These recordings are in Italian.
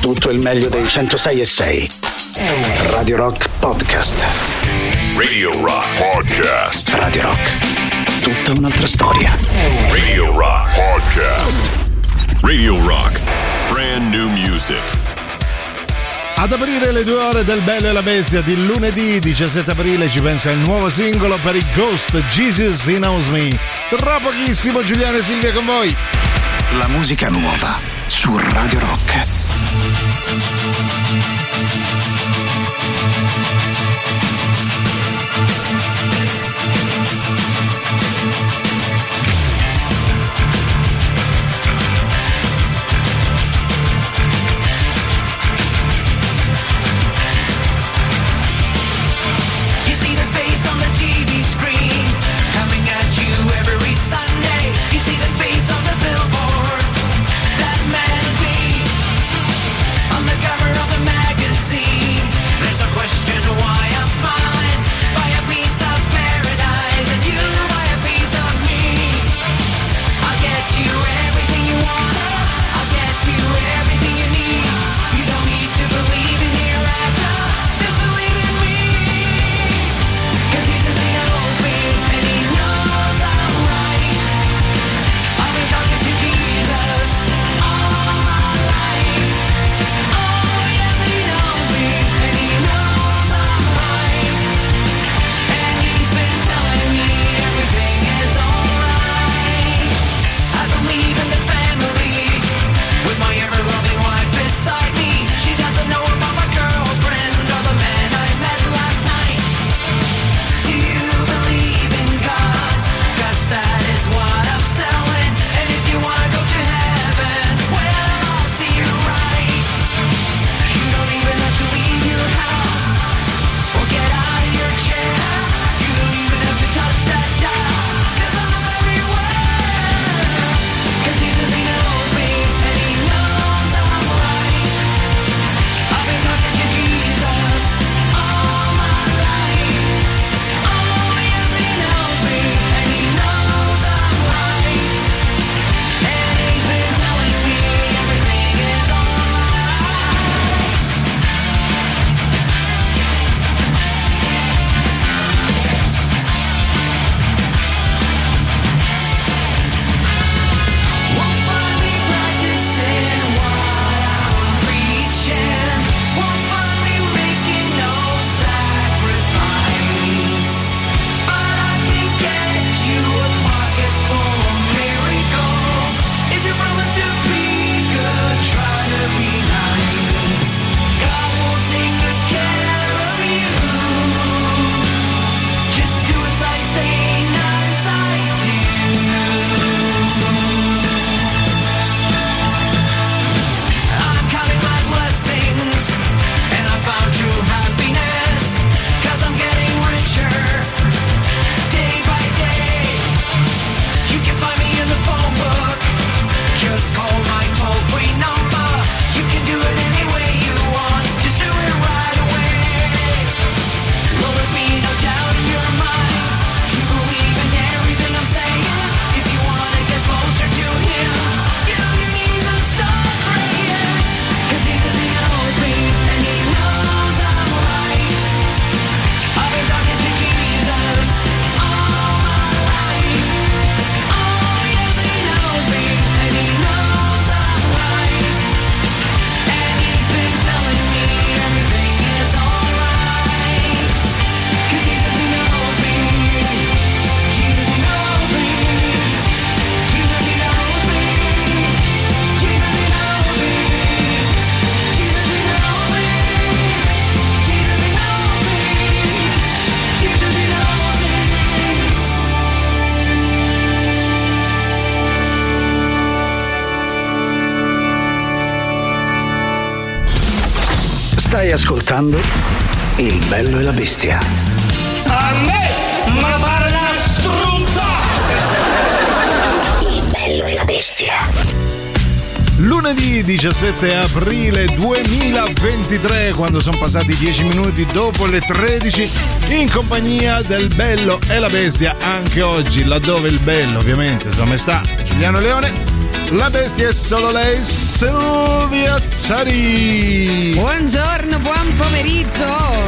tutto il meglio dei 106 e 6. Radio Rock Podcast. Radio Rock Podcast. Radio Rock. Tutta un'altra storia. Radio Rock Podcast. Radio Rock. Brand new music. Ad aprire le due ore del Bello e la Bestia di lunedì 17 aprile ci pensa il nuovo singolo per i Ghost Jesus He Knows Me. Tra pochissimo Giuliano e Silvia con voi. La musica nuova su Radio Rock. ascoltando Il bello e la bestia. A me, ma pare una struzza! Il bello e la bestia. Lunedì 17 aprile 2023, quando sono passati 10 minuti dopo le 13, in compagnia del bello e la bestia, anche oggi, laddove il bello, ovviamente, sua maestà Giuliano Leone, la bestia è solo lei, Silvia Zari. Buongiorno, buon pomeriggio,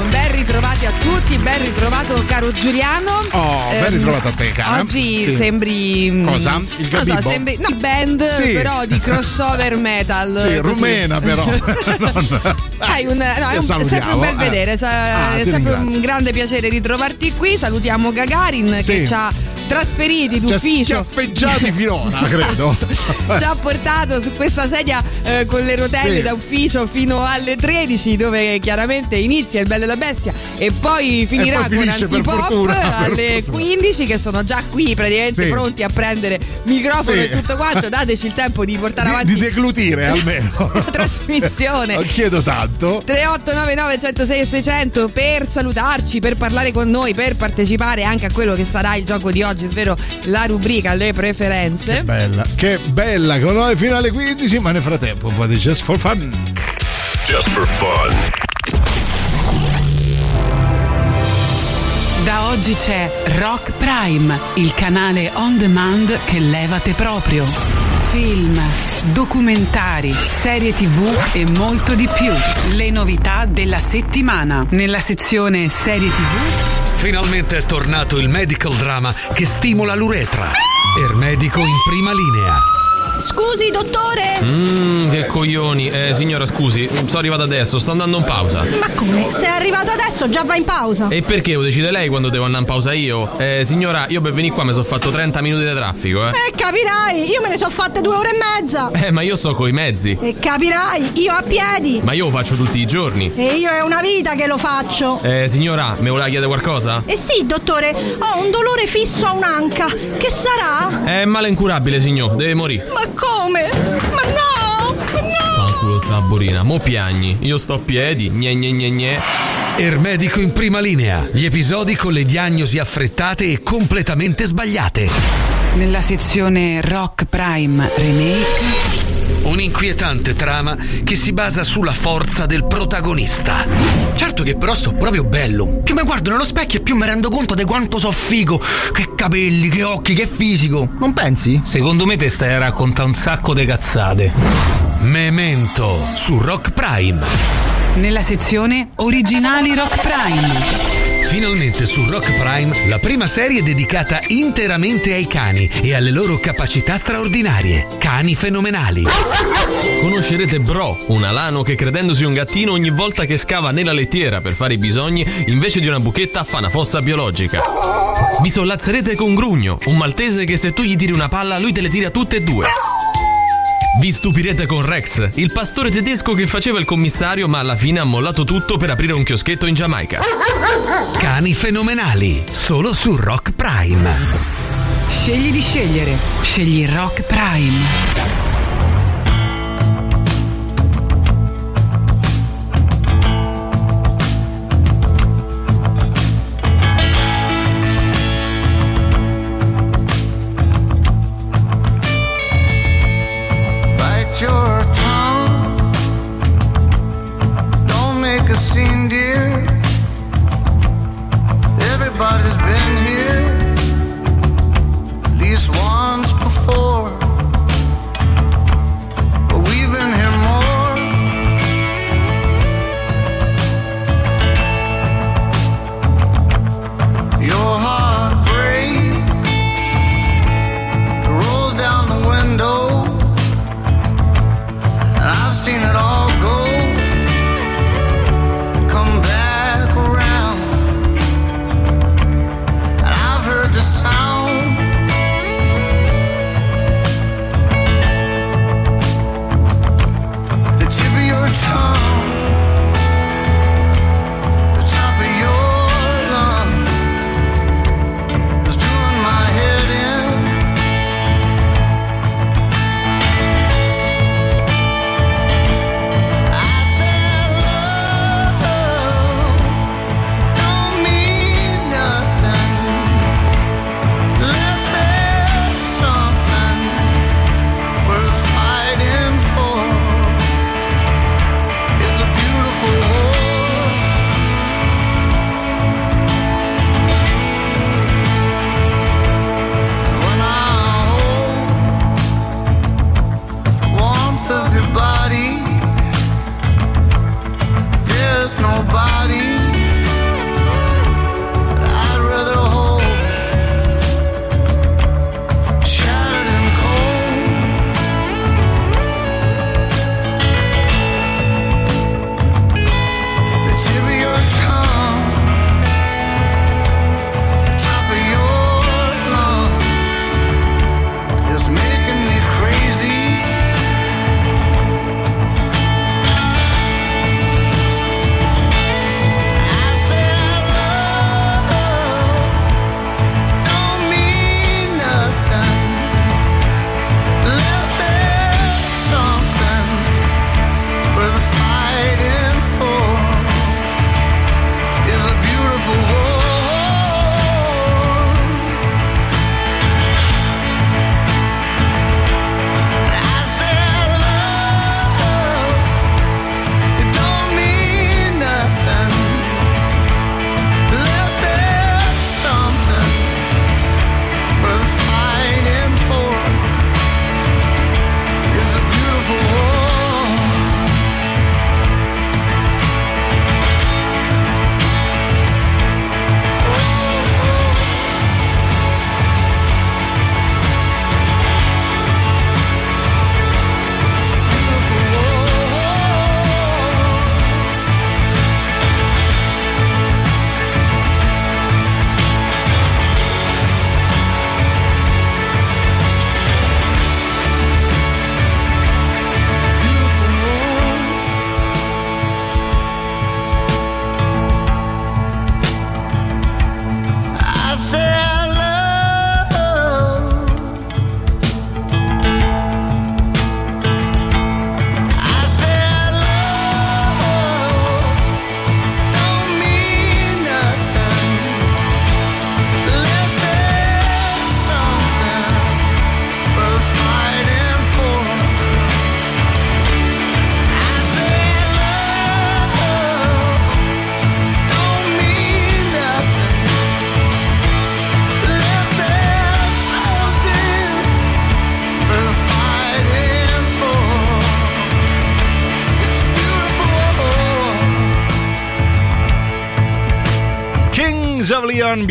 ben ritrovati a tutti, ben ritrovato caro Giuliano. Oh, ben Ehm, ritrovato a te, cara. Oggi Sì. sembri. mm, Cosa? Il Non so, sembri. No, band, Sì. però di crossover metal. Sì, rumena però. Non- Hai un, no, è, un- sempre un bel eh. vedere, Ah, è ti sempre un grande piacere ritrovarti qui. Salutiamo Gagarin Sì. che ci ha trasferiti Ci ha d'ufficio. schiaffeggiati finora, credo. ci ha portato su questa sedia eh, con le rotelle Sì. da ufficio fino alle 13 dove chiaramente inizia il bello e la bestia e poi finirà E poi con Antipop fortuna, alle fortuna. 15 che sono già qui praticamente Sì. pronti a prendere microfono Sì. e tutto quanto dateci il tempo di portare Di, avanti di declutire almeno. la trasmissione Non chiedo tanto. 3899 106 e 600 per salutarci, per parlare con noi, per partecipare anche a quello che sarà il gioco di oggi, ovvero la rubrica Le preferenze. Bella, che bella con noi fino alle 15, ma nel frattempo un po' di just for fun. Just for fun. Da oggi c'è Rock Prime, il canale on demand che levate proprio. Film, documentari, serie tv e molto di più. Le novità della settimana. Nella sezione serie tv Finalmente è tornato il medical drama che stimola l'uretra. Ermedico in prima linea. Scusi, dottore? Mmm, che coglioni. Eh, signora, scusi, sono arrivato adesso, sto andando in pausa. Ma come? Sei arrivato adesso, già va in pausa. E perché lo decide lei quando devo andare in pausa io? Eh, signora, io per venire qua mi sono fatto 30 minuti di traffico, eh. E capirai, io me ne sono fatte due ore e mezza. Eh, ma io sto coi mezzi. E capirai, io a piedi. Ma io lo faccio tutti i giorni. E io è una vita che lo faccio. Eh, signora, me voleva chiedere qualcosa? E sì, dottore, ho un dolore fisso a un'anca. Che sarà? È male incurabile, signor, deve morire. Ma come? Ma no! Ma no! Fanculo sta borina, mo piagni. Io sto a piedi, gne gne gne gne. Ermedico in prima linea. Gli episodi con le diagnosi affrettate e completamente sbagliate. nella sezione Rock Prime Remake Un'inquietante trama che si basa sulla forza del protagonista. Certo che però so proprio bello. Più mi guardo nello specchio e più mi rendo conto di quanto so figo. Che capelli, che occhi, che fisico. Non pensi? Secondo me te stai a raccontare un sacco di cazzate. Memento su Rock Prime. nella sezione Originali Rock Prime. Finalmente su Rock Prime la prima serie dedicata interamente ai cani e alle loro capacità straordinarie. Cani fenomenali. Conoscerete Bro, un alano che credendosi un gattino ogni volta che scava nella lettiera per fare i bisogni, invece di una buchetta fa una fossa biologica. Vi sollazzerete con Grugno, un maltese che se tu gli tiri una palla lui te le tira tutte e due. Vi stupirete con Rex, il pastore tedesco che faceva il commissario ma alla fine ha mollato tutto per aprire un chioschetto in Giamaica. Cani fenomenali. Solo su Rock Prime. Scegli di scegliere. Scegli Rock Prime.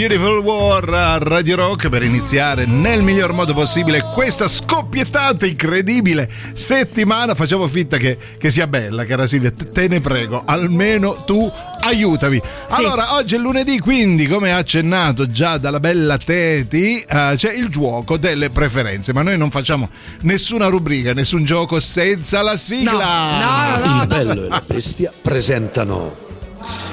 Beautiful War a Radio Rock per iniziare nel miglior modo possibile questa scoppiettante, incredibile settimana. Facciamo finta che, che sia bella, cara Silvia. Te ne prego, almeno tu aiutami. Allora, oggi è lunedì, quindi, come accennato già dalla bella Teti, eh, c'è il gioco delle preferenze. Ma noi non facciamo nessuna rubrica, nessun gioco senza la sigla. Il bello e la bestia presentano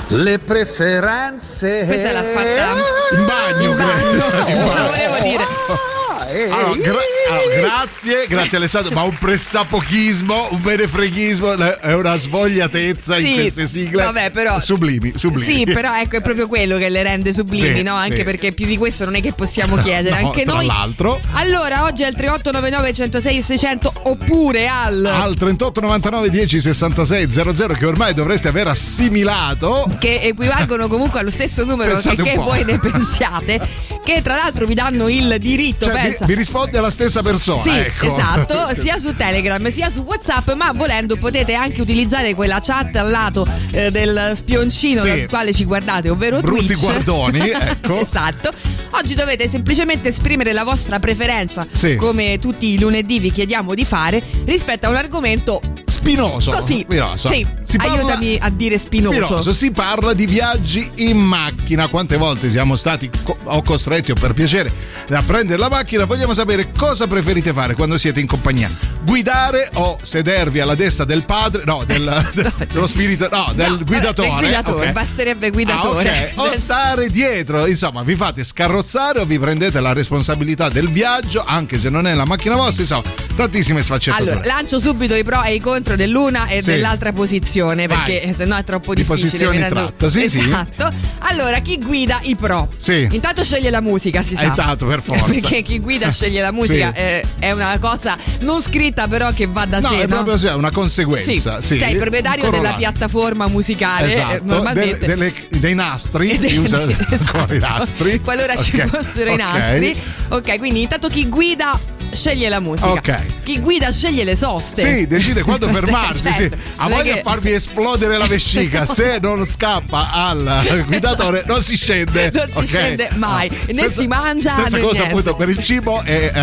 le preferenze. Questa l'ha fatta in bagno, in bagno. Lo volevo dire. Allora, gra- allora, grazie, grazie Alessandro, ma un pressapochismo, un benefreghismo, è una svogliatezza in Sì, queste sigle. vabbè, però- Sublimi, sublimi. Sì, però ecco è proprio quello che le rende sublimi, Sì, no? Anche sì. perché più di questo non è che possiamo chiedere. No, Anche tra noi. l'altro. Allora, oggi il 3899 106 600 oppure al. Al 38 99 10 66 00 che ormai dovreste aver assimilato. che equivalgono comunque allo stesso numero Pensate che, voi ne pensiate, che tra l'altro vi danno il diritto, Cioè, vi, vi risponde la stessa persona. Sì, ecco. esatto, sia su Telegram sia su WhatsApp, ma volendo potete anche utilizzare quella chat al lato eh, del spioncino Sì. dal quale ci guardate, ovvero Brutti Twitch. guardoni, ecco. esatto. Oggi dovete semplicemente esprimere la vostra preferenza, Sì. come tutti i lunedì vi chiediamo di fare, rispetto a un argomento Spinoso. così. Spinoso. Sì, parla- aiutami a dire spinoso. Spinoso, si parla di viaggi in macchina. Quante volte siamo stati co- o costretti o per piacere a prendere la macchina? Vogliamo sapere cosa preferite fare quando siete in compagnia. Guidare o sedervi alla destra del padre, no, del, del- dello spirito, no, del No, guidatore. del guidatore, ok. basterebbe guidatore. Ah, ok. O stare dietro, insomma, vi fate scarrozzare o vi prendete la responsabilità del viaggio, anche se non è la macchina vostra, insomma, tantissime sfaccettature. Allora, lancio subito i pro e i contro dell'una e Sì. dell'altra posizione, Vai. perché sennò è troppo Di difficile. posizioni tratta, sì, sì. esatto. Allora, chi guida i pro? Sì. Intanto sceglie la musica, si sa. Eh, tanto, per forza. perché chi guida sceglie la musica Sì. eh, è una cosa non scritta, però che va da No, sé. è no? proprio sì, è una conseguenza. Sì. sì. Sei il proprietario Un della piattaforma musicale. eh, Esatto, normalmente. delle- delle- dei nastri, si usa esatto. i nastri. Qualora ci Ok, fossero i ok. nastri. Ok, quindi intanto chi guida sceglie la musica. Ok. Chi guida sceglie le soste. Sì, decide quando fermarsi. Certo. sì. Ha voglia di farvi esplodere la vescica. Se non scappa al guidatore, non si scende. Non si ok? scende mai. Né Stessa- si mangia, Stessa cosa niente. appunto per il cibo e eh,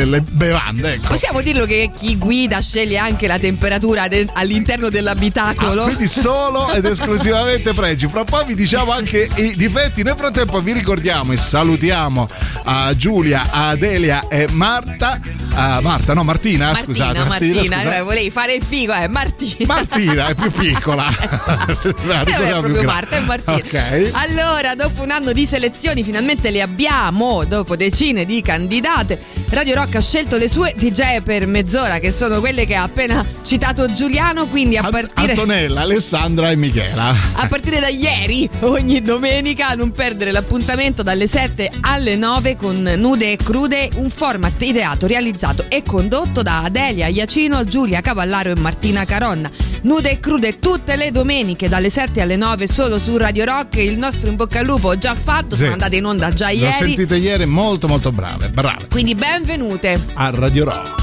eh, le bevande. Ecco. Possiamo dirlo che chi guida sceglie anche la temperatura de- all'interno dell'abitacolo? Ah, quindi solo ed esclusivamente pregi. Fra poi vi diciamo anche i difetti. Nel frattempo vi ricordiamo e salutiamo a Giulia, a Adelia e Marta. a Marta, no, Martina, Martina, scusate. Martina, scusate. eh, volevi fare il figo, eh, Martina. Martina è più piccola. La Eh, è proprio. Marta, è Martina. Ok. Allora, dopo un anno di selezioni, finalmente le abbiamo. Dopo decine di candidate, Radio Rock ha scelto le sue DJ per mezz'ora, che sono quelle che ha appena citato Giuliano. Quindi a partire. Antonella, Alessandra e Michela. A partire da ieri, ogni domenica, non perdere l'appuntamento dalle 7 alle 9 con Nude e Crude, un format ideato, realizzato e condotto da Adelia Iacino, Giulia Cavallaro e Martina Caronna. Nude e Crude tutte le domeniche dalle 7 alle 9 solo su Radio Rock. Il nostro in bocca al lupo già fatto, Sì. sono andate in onda già L'ho ieri. sentite ieri, molto molto brave, brave. Quindi benvenute. A Radio Rock.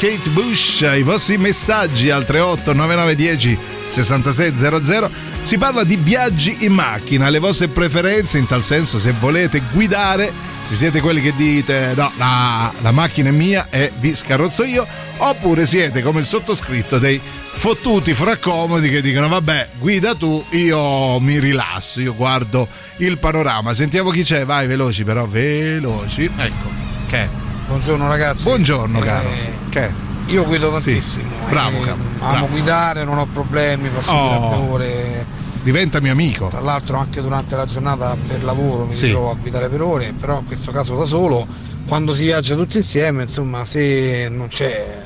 Kate Bush. I vostri messaggi al 38 9910 6600. Si parla di viaggi in macchina, le vostre preferenze in tal senso se volete guidare, se siete quelli che dite no, la, la macchina è mia e vi scarrozzo io, oppure siete come il sottoscritto dei fottuti fracomodi che dicono vabbè guida tu, io mi rilasso, io guardo il panorama. Sentiamo chi c'è, vai veloci però, veloci. Ecco, che? Buongiorno ragazzi. Buongiorno Eh, caro. Che? Io guido Sì. tantissimo. Bravo, eh, capo, Amo bravo. guidare, non ho problemi, posso Oh. ore. Diventa mio amico. Tra l'altro anche durante la giornata per lavoro mi Sì. ritrovo a guidare per ore, però in questo caso da solo, quando si viaggia tutti insieme, insomma, se non c'è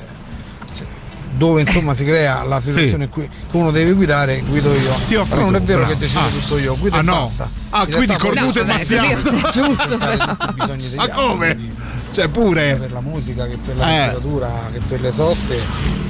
dove insomma si crea la situazione in cui uno deve guidare, guido io. Però non è vero bravo. che decido Ah. tutto io, guido Ah, no. basta. Ah, In quindi cornuto No, vabbè, è giusto, Ma come? Cioè pure. per la musica che per la Eh. letteratura che per le soste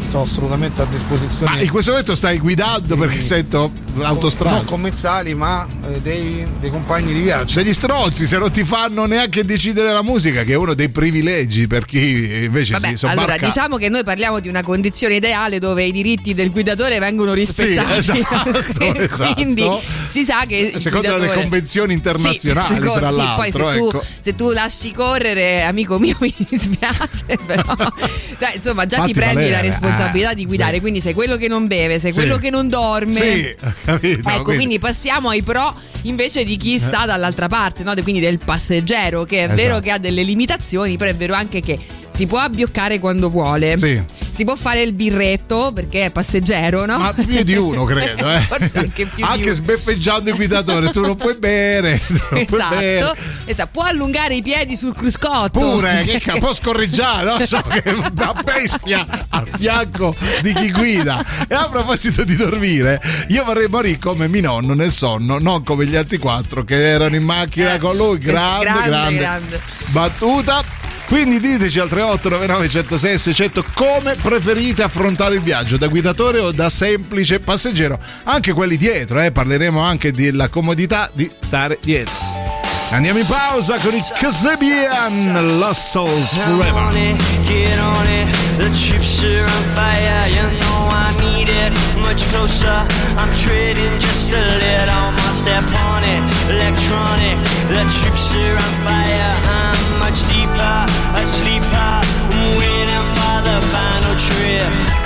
sto assolutamente a disposizione Ma in questo momento stai guidando perché sento l'autostrada. non commensali ma eh, dei, dei compagni di viaggio Degli stronzi, se non ti fanno neanche decidere la musica, che è uno dei privilegi per chi invece Vabbè, si sobbarca. allora diciamo che noi parliamo di una condizione ideale dove i diritti del guidatore vengono rispettati. Sì, esatto, esatto. Quindi si sa che Secondo le guidatore- convenzioni internazionali, Sì, secondo- tra sì, l'altro. poi se, tu, ecco. se tu lasci correre, amico mio, mi dispiace, però dai, insomma, già Fatti ti prendi valere, la responsabilità eh, di guidare. sì. Quindi sei quello che non beve, sei Sì. quello che non dorme. Sì, capito. Ecco, quindi passiamo ai pro invece di chi sta dall'altra parte, no? quindi del passeggero, che è Esatto. vero che ha delle limitazioni, però è vero anche che si può abbioccare quando vuole. Sì. Si può fare il birretto perché è passeggero, no? Ma più di uno, credo. Eh. Forse anche più di uno. sbeffeggiando il guidatore, tu non puoi bere. tu non puoi bere. Esatto, esatto, può allungare i piedi sul cruscotto. Pure, che ca- può scorreggiare, no? So che è una bestia al fianco di chi guida. E a proposito di dormire, io vorrei morire come mio nonno nel sonno, non come gli altri quattro che erano in macchina con lui. Grande, grande, grande, grande. battuta. Quindi diteci al 3899 106 600 come preferite affrontare il viaggio, da guidatore o da semplice passeggero. Anche quelli dietro, eh, parleremo anche della comodità di stare dietro. Andiamo in pausa con i Casabian Lost Souls Forever. it, get on it. The chips are on fire, you know I need it. Much closer, I'm trading just a little more. Step on it, electronic. The chips are on fire, I'm much deeper, a sleeper. I'm waiting for the final trip.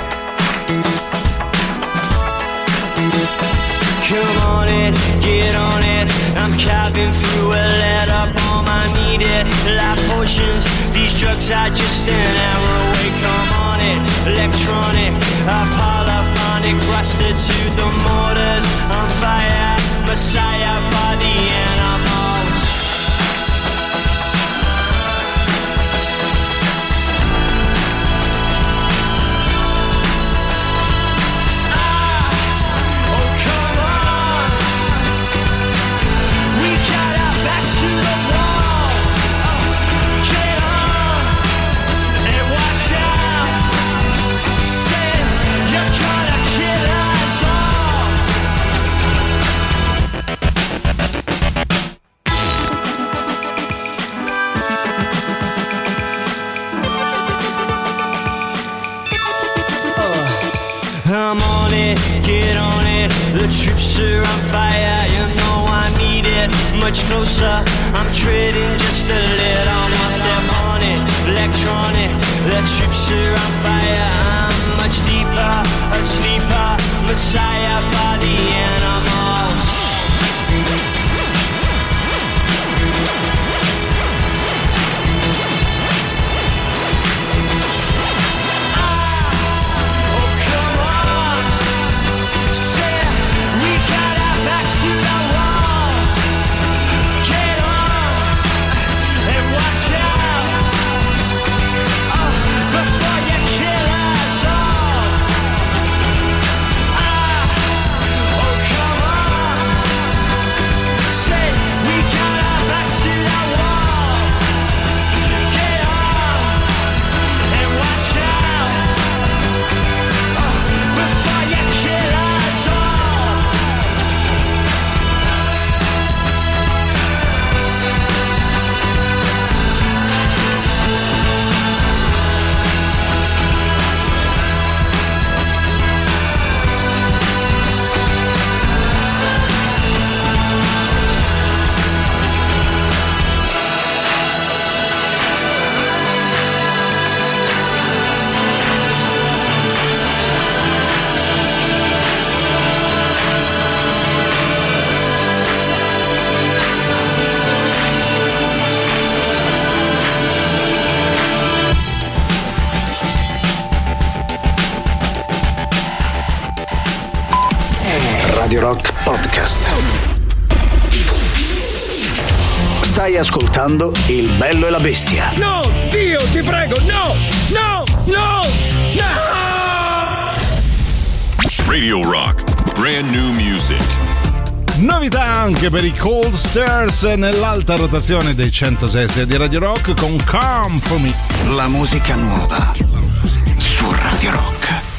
It, get on it. I'm carving through a letter bomb. I need it. Life potions, these drugs are just an hour away. Come on it, electronic, a polyphonic, rusted to the mortars. On fire, messiah for the animals. Much closer, I'm trading just a little more. Step on it, electronic. The troops are on fire, I'm much deeper, a sleeper, messiah for the animals. Stai ascoltando Il bello e la bestia. No, Dio, ti prego, no, no, no, no! Radio Rock. Brand new music. Novità anche per i Cold Stairs nell'alta rotazione dei 106 di Radio Rock con Calm for Me. La musica nuova su Radio Rock.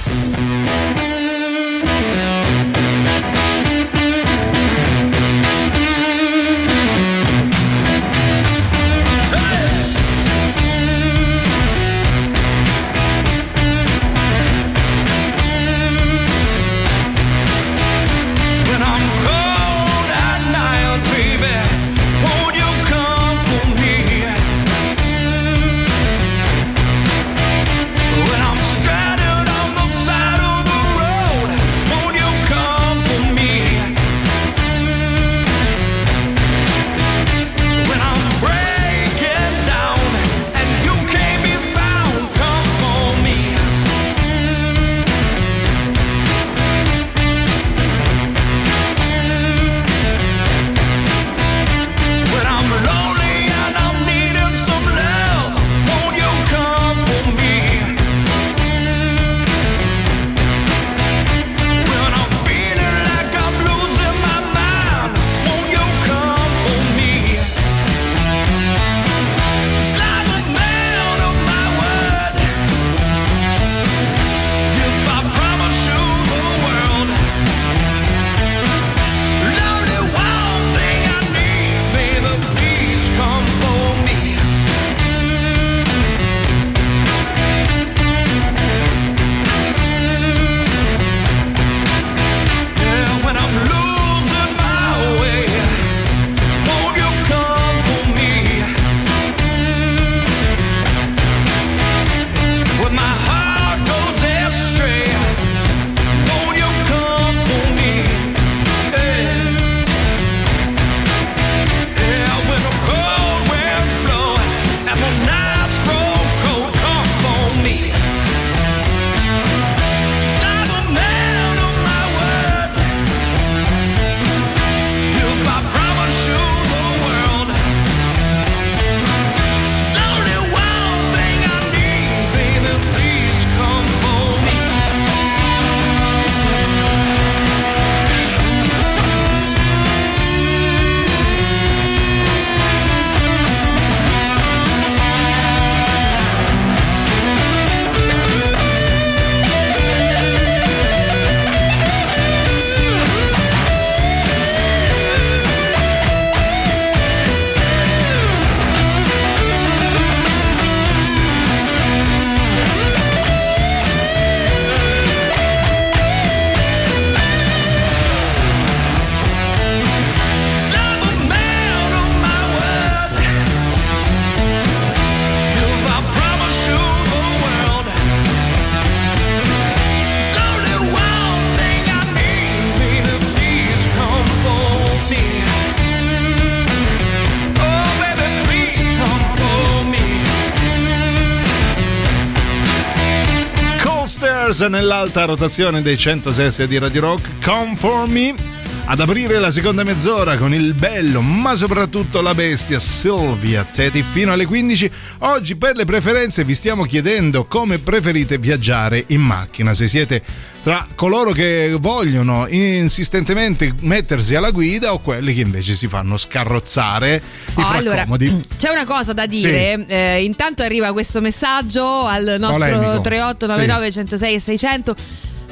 Nell'alta rotazione dei 106 di Radio Rock. Come for me. Ad aprire la seconda mezz'ora con il bello, ma soprattutto la bestia Silvia Teti fino alle 15. Oggi per le preferenze vi stiamo chiedendo come preferite viaggiare in macchina. Se siete tra coloro che vogliono insistentemente mettersi alla guida o quelli che invece si fanno scarrozzare i Oh, allora, fraccomodi. c'è una cosa da dire. Eh, intanto arriva questo messaggio al nostro Polemico. 3899 106 e 600.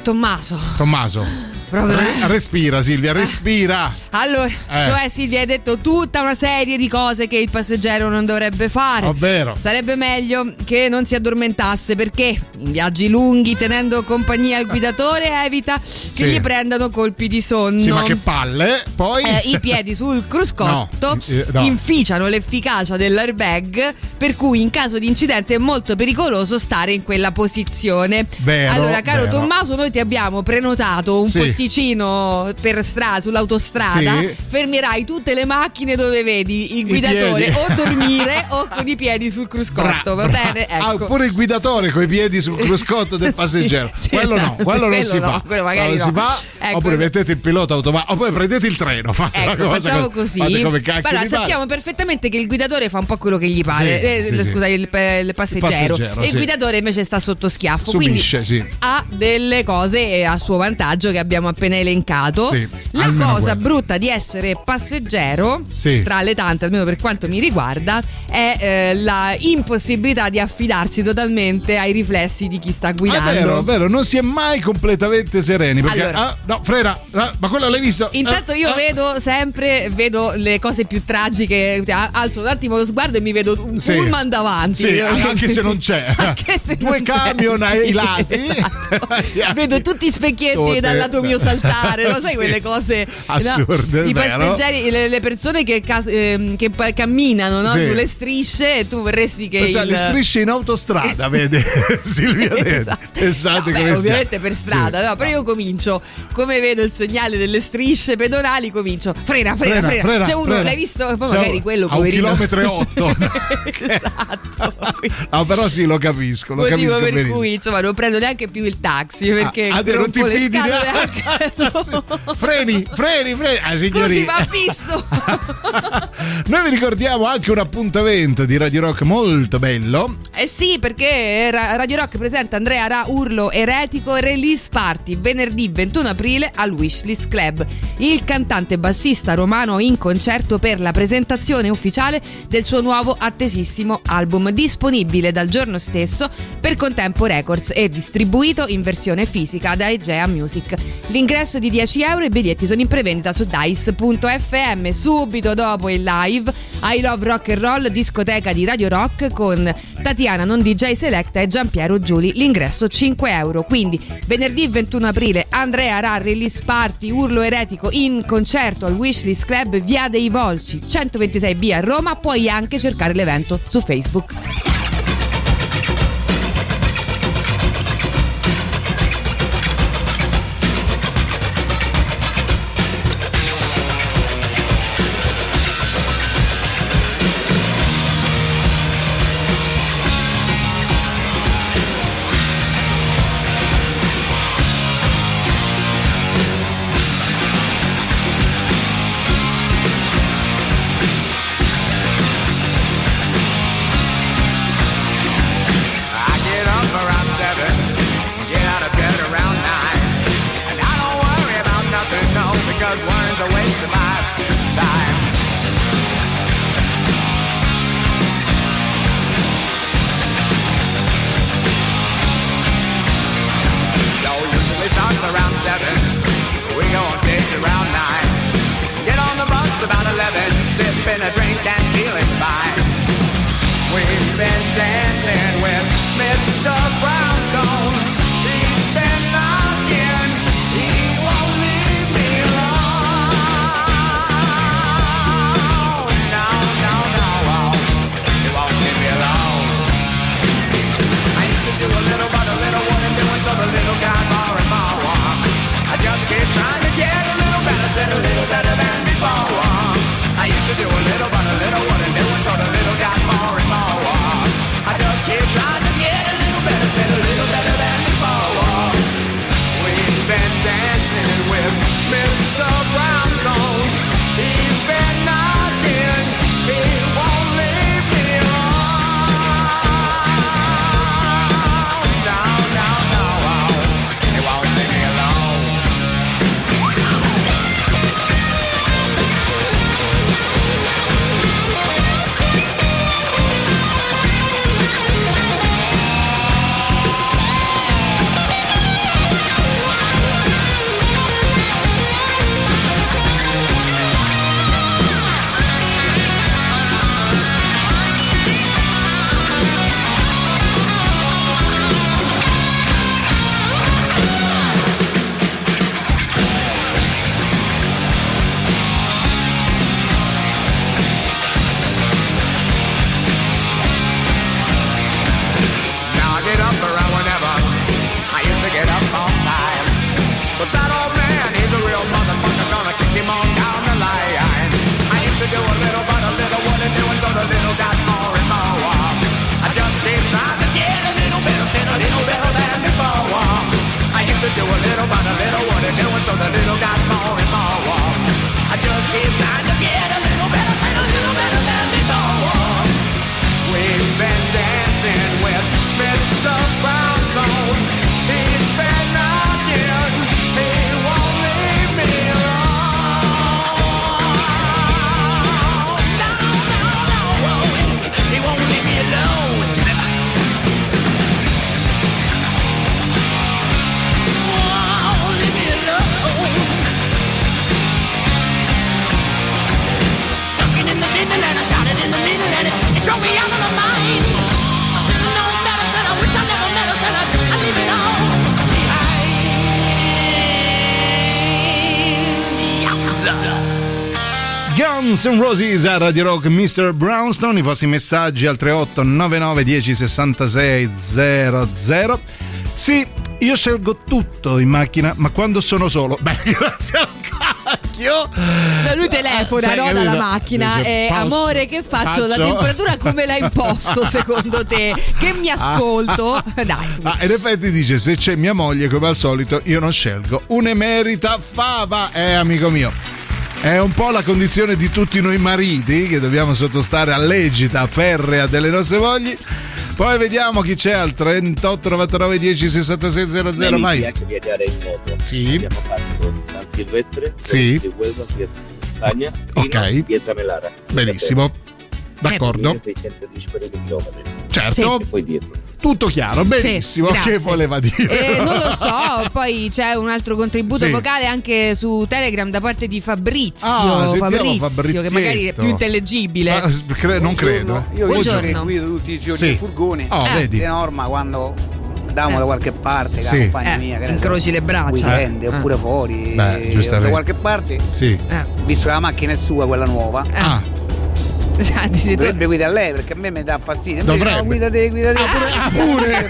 Tommaso, Tommaso, Proprio- re- respira Silvia, respira. allora, Eh. cioè Silvia hai detto tutta una serie di cose che il passeggero non dovrebbe fare. Ovvero? Sarebbe meglio che non si addormentasse perché in viaggi lunghi tenendo compagnia al guidatore evita che Sì. gli prendano colpi di sonno. Sì, ma che palle. Poi Eh, I piedi sul cruscotto No, eh, no. inficiano l'efficacia dell'airbag, per cui in caso di incidente è molto pericoloso stare in quella posizione. Vero, allora, caro vero. Tommaso, noi ti abbiamo prenotato un Sì. postino posticino per strada, sull'autostrada, Sì. fermerai tutte le macchine dove vedi il guidatore o dormire o con i piedi sul cruscotto, va bene? Ah, Ecco. pure il guidatore con i piedi sul cruscotto del Sì, passeggero. sì, quello esatto, no, quello non quello si no, fa. quello magari non si no. fa. Ecco. Oppure mettete il pilota automatico, oppure prendete il treno. Fate Ecco, cosa facciamo come- così. Fate come cacchio Allora, vi pare. sappiamo perfettamente che il guidatore fa un po' quello che gli pare. Sì, Eh, sì, il- sì. Scusa, il, il passeggero. e il sì. guidatore invece sta sotto schiaffo. Subisce, quindi sì. ha delle cose a suo vantaggio che abbiamo appena elencato. Sì, La cosa quello. brutta di essere passeggero, Sì. tra le tante, almeno per quanto mi riguarda, è eh, la impossibilità di affidarsi totalmente ai riflessi di chi sta Ah, È guidando. vero, è vero, non si è mai completamente sereni. Perché, Allora. ah, no, frena, ah, ma quello l'hai visto? Intanto Ah, io ah. vedo sempre vedo le cose più tragiche, cioè, alzo un attimo lo sguardo e mi vedo un Sì. pullman davanti. Sì, anche se non c'è. Anche se Due camion ai lati. esatto. Vedo tutti i specchietti Tutte. dal lato mio saltare, lo sai Sì. quelle cose no? Assurde, I è vero. passeggeri, le, le persone che, ehm, che camminano no? Sì. sulle strisce e tu vorresti che Cioè, il... le strisce in autostrada, vede Silvia Teti. Esatto. Esatto, No, beh, ovviamente per strada, no, però io comincio, come vedo il segnale delle strisce pedonali, comincio frena, frena, Frena, frena. frena, C'è uno, frena. l'hai visto? Poi Cioè, magari quello a un poverino. chilometro e otto. esatto. Ah, però sì, lo capisco, lo Motivo capisco per benissimo. cui insomma non prendo neanche più il taxi perché Ah, ah, mi non ti fidi neanche? Freni, freni, freni. Ah, Scusi, ma fisso. Noi vi ricordiamo anche un appuntamento di Radio Rock molto bello. Eh sì, perché Ra- Radio Rock presenta Andrea Ra Urlo Eretico Release Party venerdì 21 aprile al Wishlist Club. Il cantante bassista romano in concerto per la presentazione ufficiale del suo nuovo attesissimo album, disponibile dal giorno stesso per Contempo Records e distribuito in versione fisica da Egea Music. L'ingresso è di 10 euro e i biglietti sono in prevendita su dice.fm. Subito dopo il live I Love Rock and Roll, discoteca di Radio Rock con Tatiana Non DJ Selecta e Giampiero Giuli. L'ingresso 5 euro. Quindi venerdì 21 aprile Andrea Ra Release Party Urlo Eretico in concerto al Wishlist Club Via dei Volci 126B a Roma. Puoi anche cercare l'evento su Facebook. a little got more Guns N' Roses a Radio Rock, Mr. Brownstone, i vostri messaggi al 3899 10 66 00. Sì, io scelgo tutto in macchina, ma quando sono solo, beh, grazie al cacchio. No, lui telefona Cioè, no, dalla macchina. Dice, Eh, posso- amore, che faccio? La faccio? temperatura come l'ha imposto secondo te? Che mi ascolto? Dai, su. Ah, in effetti dice: Se c'è mia moglie, come al solito, io non scelgo un'emerita fava. Eh, amico mio. È un po' la condizione di tutti noi mariti che dobbiamo sottostare all'egida ferrea delle nostre mogli. Poi vediamo chi c'è al 38 99 10 66 00. Mi piace viaggiare in moto. Sì. Abbiamo fatto San Silvestre, Sì. di Huelva, Spagna, Ok. Pietra Melara. Benissimo. D'accordo. 1650 km. Certo. E poi dietro. Tutto chiaro, benissimo. Sì, che voleva dire? Eh, non lo so, poi c'è un altro contributo Sì. vocale anche su Telegram da parte di Fabrizio. Ah, sentiamo Fabrizio, che magari è più intellegibile. Ah, cre- non credo. eh. Io Buongiorno. guido tutti i giorni Sì. il furgone, Oh, eh, vedi. di norma quando andiamo da qualche parte, Sì. compagna Eh, mia, che incroci le braccia. weekend Eh. oppure fuori, Beh, eh, giustamente. da qualche parte, Sì. Eh. visto che la macchina è sua, quella nuova, Ah, Senti, se tu- dovrebbe guidare lei perché a me mi dà fastidio. Dovrebbe. No, guida te, guida te. Ah, pure.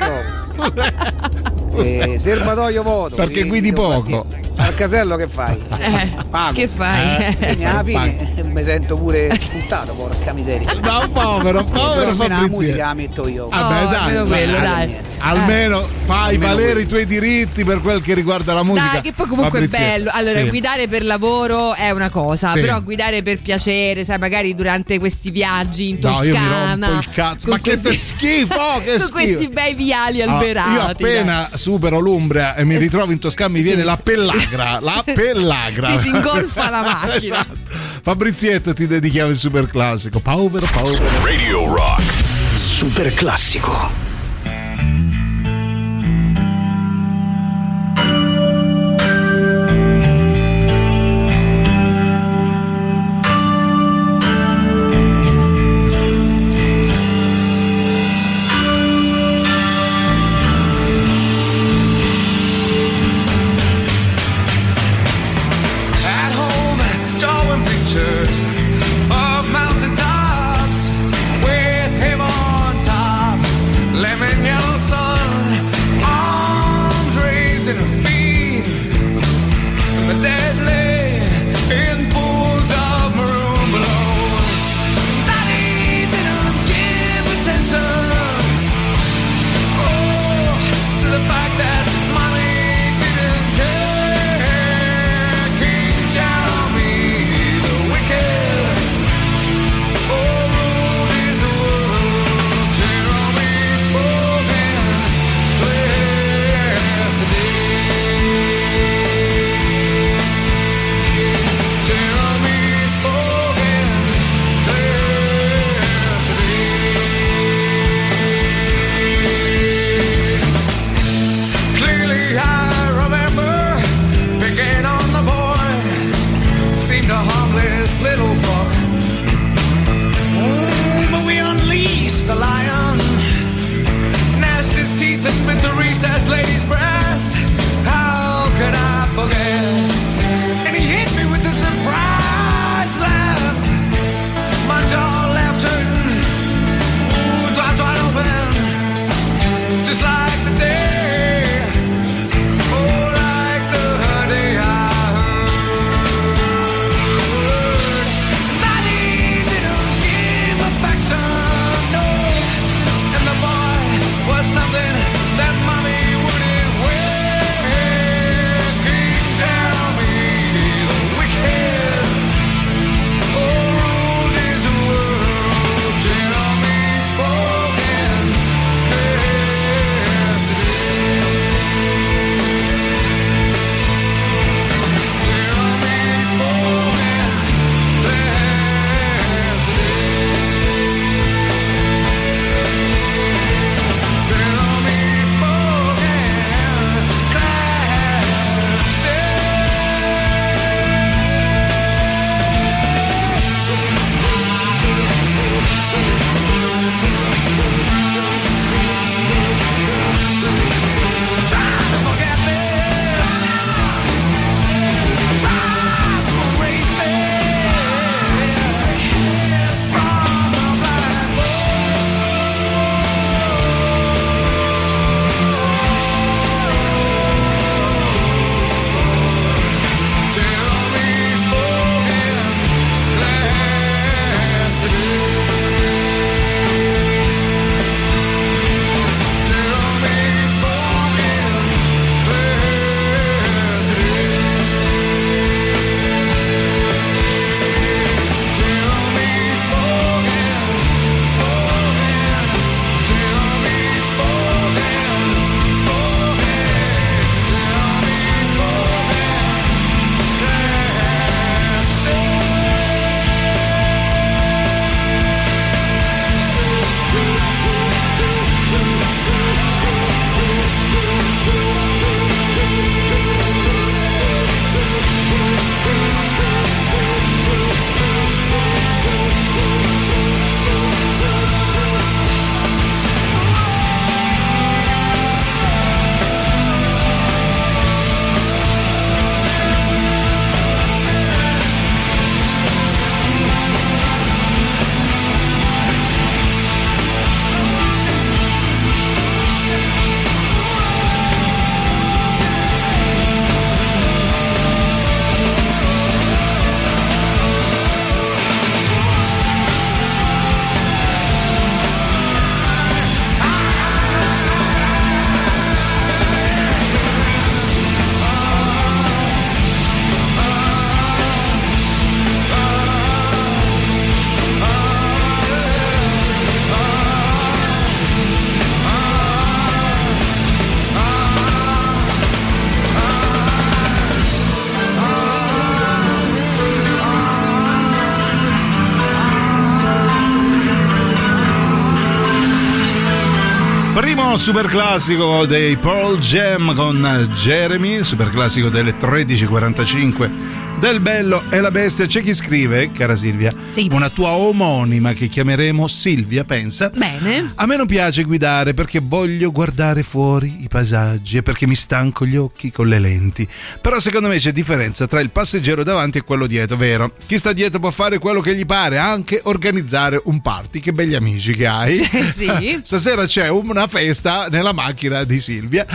Eh, serbatoio voto. Perché guidi poco. Al casello che fai? Eh, Pago. che fai? Quindi alla fine mi sento pure sputtato, porca miseria. No, povero, povero almeno la Fabrizio. musica la metto io. Vabbè, Oh, dai, almeno dai, quello, dai. niente. Almeno fai Almeno valere quello. i tuoi diritti per quel che riguarda la musica. Dai, che poi comunque Fabrizio. è bello. Allora, Sì. guidare per lavoro è una cosa, Sì. però guidare per piacere, sai, magari durante questi viaggi in No, io mi Toscana. rompo il cazzo. con Ma che questi- schifo, che con schifo. questi bei viali Ah, alberati. io appena supero l'Umbria e mi ritrovo in Toscana mi viene la pellagra, la pellagra. Ti si ingolfa la macchina. Esatto. Fabrizietto ti dedichiamo il super classico. Povero, povero. Radio Rock. Super classico. Super classico dei Pearl Jam con Jeremy, super classico delle 13.45 del Bello e la Bestia. C'è chi scrive, cara Silvia, una tua omonima che chiameremo Silvia, pensa. Bene. A me non piace guidare perché voglio guardare fuori i paesaggi e perché mi stanco gli occhi con le lenti. Però secondo me c'è differenza tra il passeggero davanti e quello dietro, vero? Chi sta dietro può fare quello che gli pare, anche organizzare un party. Che belli amici che hai. Sì. Stasera c'è una festa nella macchina di Silvia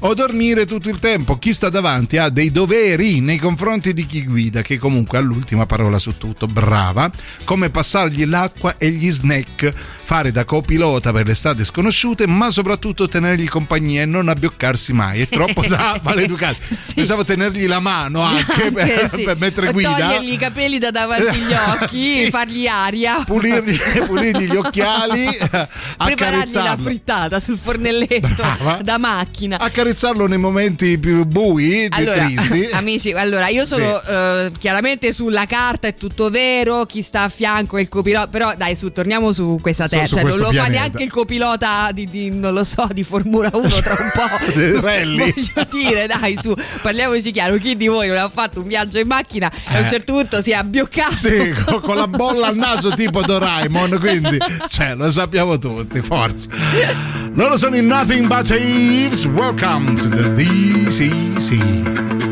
o dormire tutto il tempo. Chi sta davanti ha dei doveri nei confronti di chi guida, che comunque ha l'ultima parola su tutto. Brava. Come passargli l'acqua e gli snack, fare da copilota per le strade sconosciute, ma soprattutto tenergli compagnia e non abbioccarsi mai. È troppo da maleducato. Pensavo tenergli la mano anche, per, Anche sì. per mentre O guida. Togliergli i capelli da davanti agli occhi, Sì. fargli aria. Pulirgli, pulirgli gli occhiali, Preparargli la frittata sul fornelletto Brava. da macchina. accarezzarlo nei momenti più bui, più Allora, tristi. amici, allora io sono eh, chiaramente sulla carta, è tutto vero, chi sta a fianco è il copilota, però dai su, torniamo su questa Su- terra, su cioè non lo fa pianeta. neanche il copilota di, di, non lo so, di Formula 1 tra un po'. Rally. Voglio dire, dai su, parliamoci chiaro, chi di voi non ha fatto un viaggio in macchina e a un Eh. certo punto si è abbioccato? Sì, con, con la bolla al naso tipo Doraemon, quindi cioè, lo sappiamo tutti, forza. Loro sono in Nothing But Thieves. Welcome to the DCC.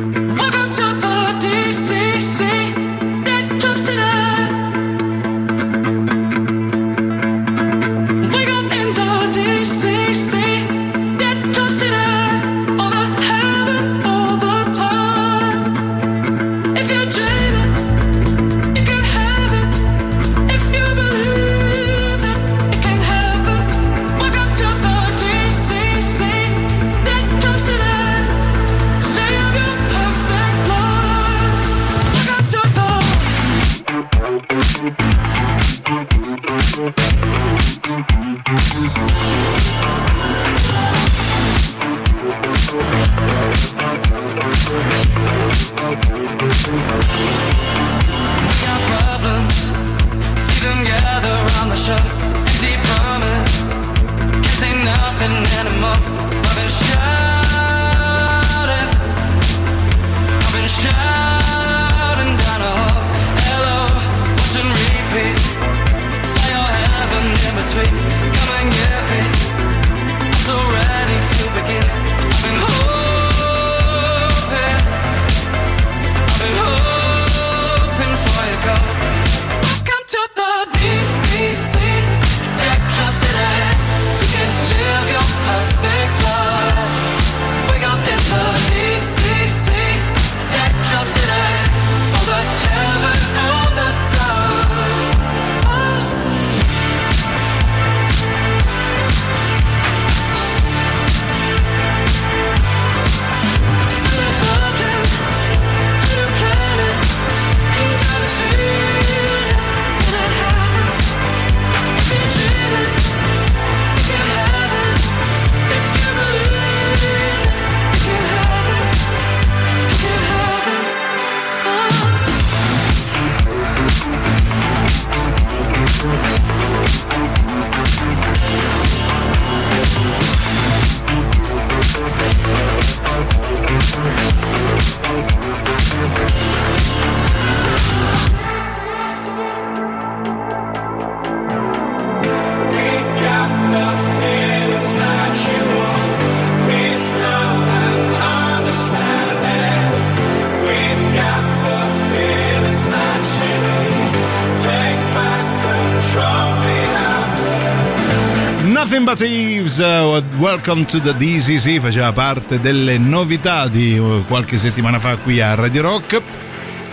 Welcome to the DCC, faceva parte delle novità di uh, qualche settimana fa qui a Radio Rock.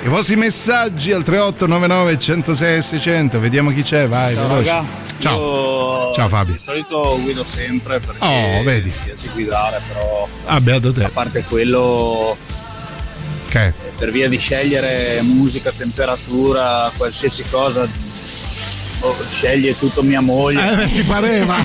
I vostri messaggi al 3899 106 600, vediamo chi c'è, vai. Ciao raga, Ciao. Ciao Fabio. Di solito guido sempre perché Oh, vedi. mi piace guidare, però Ah, beato te. a parte quello Che? per via di scegliere musica, temperatura, qualsiasi cosa sceglie tutto mia moglie. Eh, beh, ti pareva.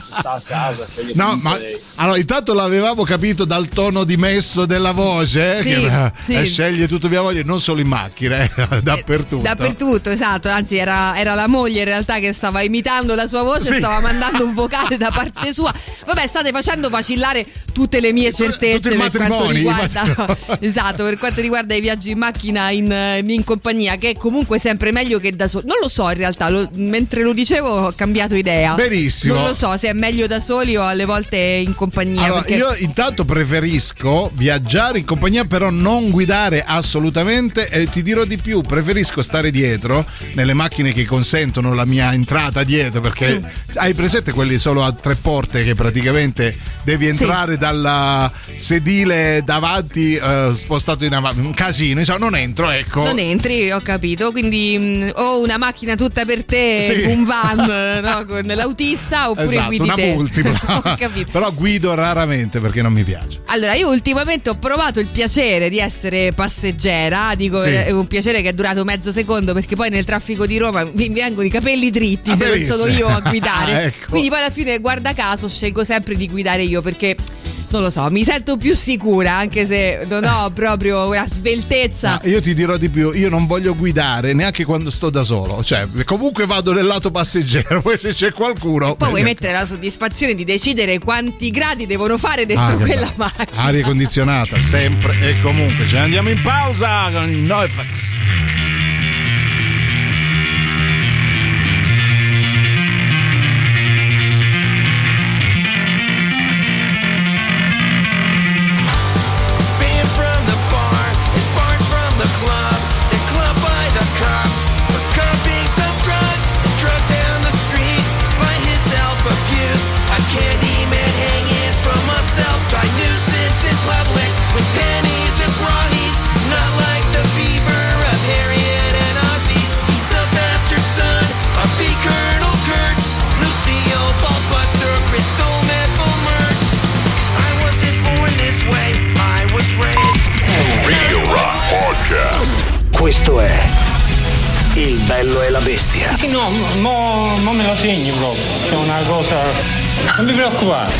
sta a casa, sceglie No, ma. Allora intanto l'avevamo capito dal tono dimesso della voce, eh, Sì, che era- sì. eh, sceglie tutto mia voglia, non solo in macchina, eh, dappertutto. Dappertutto, esatto. Anzi, era, era la moglie in realtà che stava imitando la sua voce, Sì. stava mandando un vocale da parte sua. Vabbè, state facendo vacillare tutte le mie certezze per quanto riguarda. esatto, per quanto riguarda i viaggi in macchina in, in compagnia, che è comunque sempre meglio che da soli. Non lo so, in realtà, lo- mentre lo dicevo ho cambiato idea. Benissimo. Non lo so se è meglio da soli o alle volte in compagnia. Allora, perché... io intanto preferisco viaggiare in compagnia, però non guidare assolutamente. E ti dirò di più: preferisco stare dietro nelle macchine che consentono la mia entrata dietro. Perché Mm. hai presente quelli solo a tre porte che praticamente devi entrare dalla sedile davanti, eh, spostato in avanti. Un casino, insomma, non entro, ecco. Non entri, ho capito. Quindi mh, o una macchina tutta per te, Sì. un van no, con l'autista, oppure Esatto, guidi una te. multipla. ho capito. Guido raramente perché non mi piace. Allora, io ultimamente ho provato il piacere di essere passeggera. Dico, Sì. è un piacere che è durato mezzo secondo perché poi nel traffico di Roma mi vengono i capelli dritti Ah, se non sono io a guidare. Ah, ecco. Quindi poi alla fine, guarda caso, scelgo sempre di guidare io perché. Non lo so, mi sento più sicura anche se non ho proprio una sveltezza. Ma io ti dirò di più, io non voglio guidare neanche quando sto da solo, cioè comunque vado nel lato passeggero, poi se c'è qualcuno... Poi vuoi beh, mettere la soddisfazione di decidere quanti gradi devono fare dentro Ah, quella bello. macchina. Aria condizionata, sempre e comunque. Ce ne andiamo in pausa con il NoFX. Questo è Il bello e la bestia. No, no, non me lo segni proprio, è una cosa... Non mi preoccupare.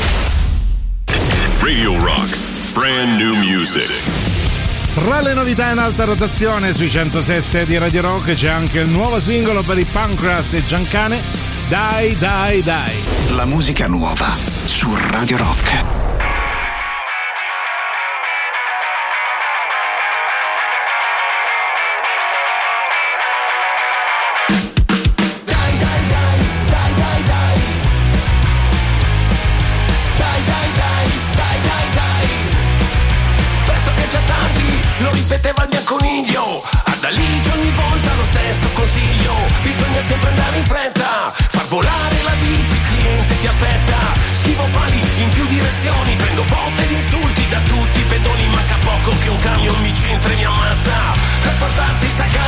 Radio Rock. Brand new music. Tra le novità in alta rotazione sui 106 di Radio Rock c'è anche il nuovo singolo per i Pancras e Giancane, Dai Dai Dai. La musica nuova su Radio Rock. Sempre andare in fretta. Far volare la bici, il cliente ti aspetta. Schivo pali in più direzioni Prendo botte di insulti da tutti i pedoni Manca poco che un camion mi c'entra e mi ammazza. Per portarti sta cazzo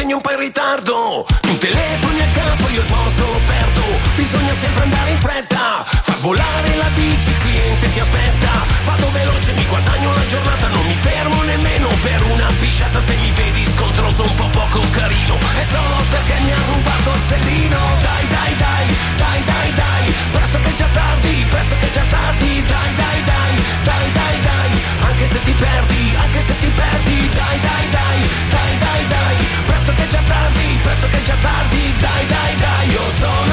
perdi se consegni un po' in ritardo. Tu telefoni al campo, io il posto lo perdo. Bisogna sempre andare in fretta. Far volare la bici, il cliente ti aspetta. Vado veloce, mi guadagno la giornata. Non mi fermo nemmeno per una pisciata. Se mi vedi scontroso un po' poco carino. È solo perché mi ha rubato il sellino. Dai dai dai, dai dai dai. Presto che è già tardi, presto che è già tardi. Dai dai dai, dai dai dai. Anche se ti perdi, anche se ti perdi. Dai dai, dai dai,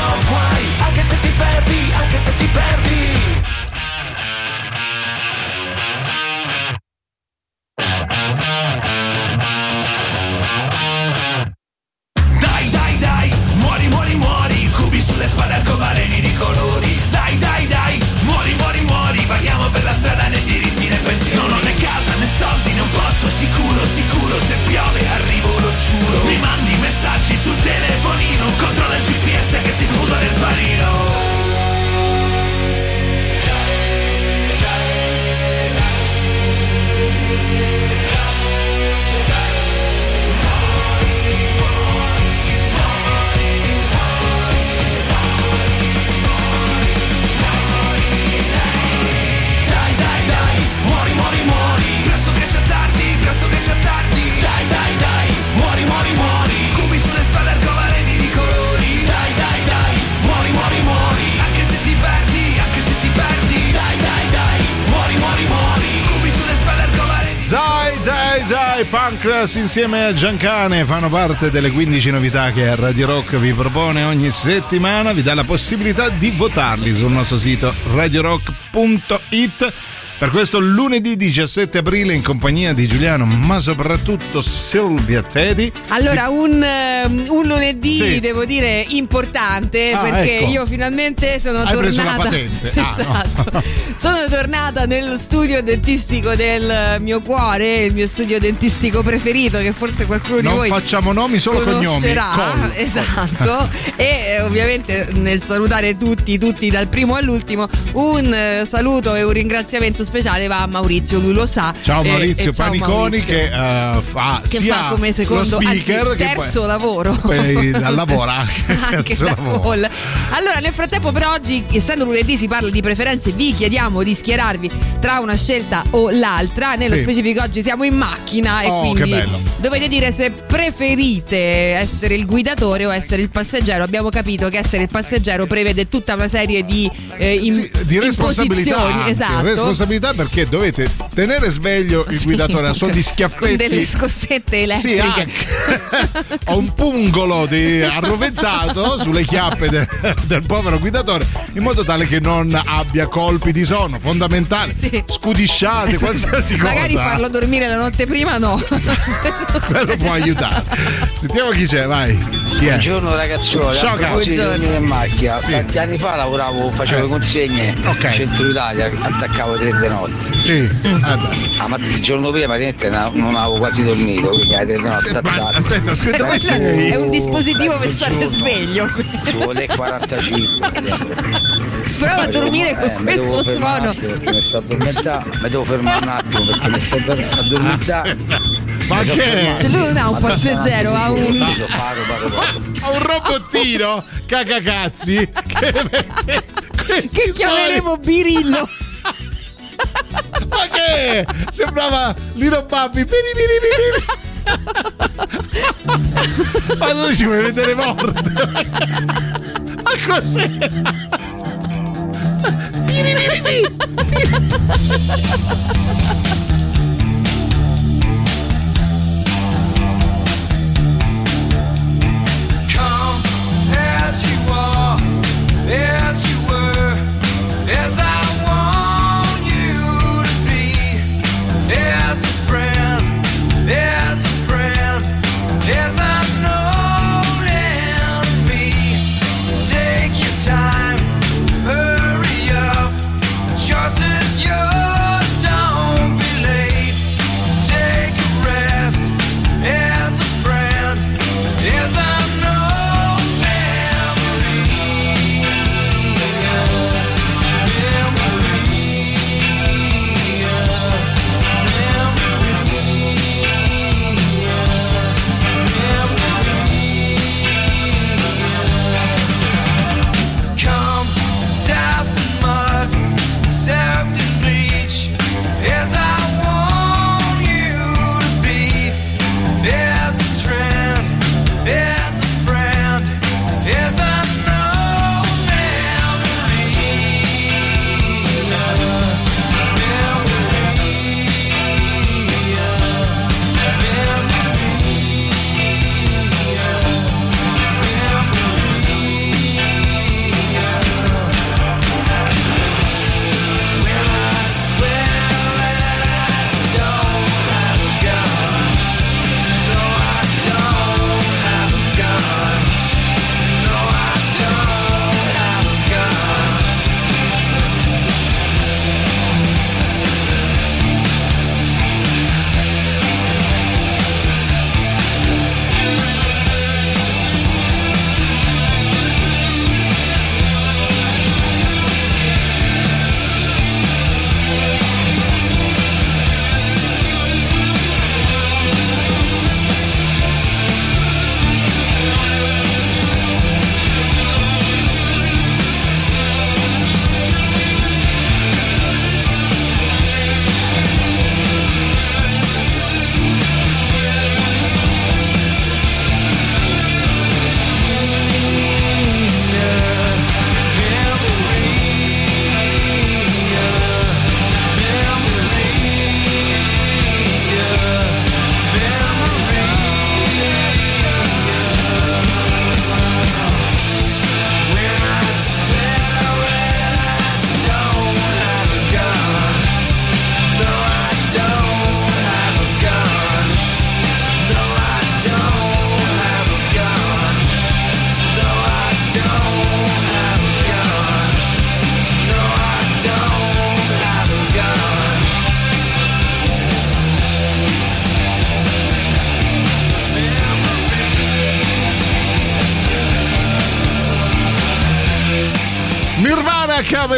Pancras insieme a Giancane fanno parte delle 15 novità che Radio Rock vi propone ogni settimana. Vi dà la possibilità di votarli sul nostro sito radiorock.it. Per questo lunedì 17 aprile in compagnia di Giuliano, ma soprattutto Silvia Teddy. Allora, un, ehm, un lunedì Sì. devo dire importante Ah, perché ecco. io finalmente sono Hai tornata. Ah, no. esatto. sono tornata nello studio dentistico del mio cuore, il mio studio dentistico preferito, che forse qualcuno di Non voi facciamo nomi, solo cognomi. conoscerà. Col. Esatto. e eh, ovviamente nel salutare tutti, tutti dal primo all'ultimo, un eh, saluto e un ringraziamento speciale va a Maurizio, lui lo sa. Ciao E- Maurizio e ciao Paniconi Maurizio. che eh, fa che sia fa come secondo speaker anzi, terzo poi- lavoro poi lavora anche, anche da lavoro. call. allora nel frattempo per oggi essendo lunedì si parla di preferenze vi chiediamo di schierarvi tra una scelta o l'altra nello Sì. specifico oggi siamo in macchina e Oh, quindi dovete dire se preferite essere il guidatore o essere il passeggero abbiamo capito che essere il passeggero prevede tutta una serie di, eh, im- di responsabilità esatto responsabilità perché dovete tenere sveglio il Sì, guidatore a suon di con schiaffetti delle scossette Sì, elettriche. anche. Ho un pungolo di arroventato sulle chiappe de- del povero guidatore in modo tale che non abbia colpi di sonno fondamentale. Scudisciate qualsiasi cosa. Magari farlo dormire la notte prima no. Quello può aiutare. Sentiamo chi c'è vai. Chi è? Buongiorno ragazzuoli, Ciao, Buongiorno. in macchina, Sì. tanti anni fa lavoravo, facevo Eh. consegne in centro Italia, attaccavo tre di notte. Sì. Ah, ma il giorno prima na- non avevo quasi dormito, quindi alle tre di notte attaccavo. aspetta, aspetta, Questo sei? è un dispositivo per stare giorno, sveglio Sulle 45. prova a dormire con Eh, devo questo suono mi sto addormentando, mi devo fermare un attimo perché mi sto addormentando. Ma che? Cioè, lui non ha un passeggero, ha un. Paro, paro, paro. Ho un robottino cagacazzi che che chiameremo Birillo Ma che? Sembrava Lino Babbi. Piri, piri, piri. Ma tu ci vuoi vedere morto? Ma cos'è? Piri, piri. Come as you are, as you were, as I want as a friend, as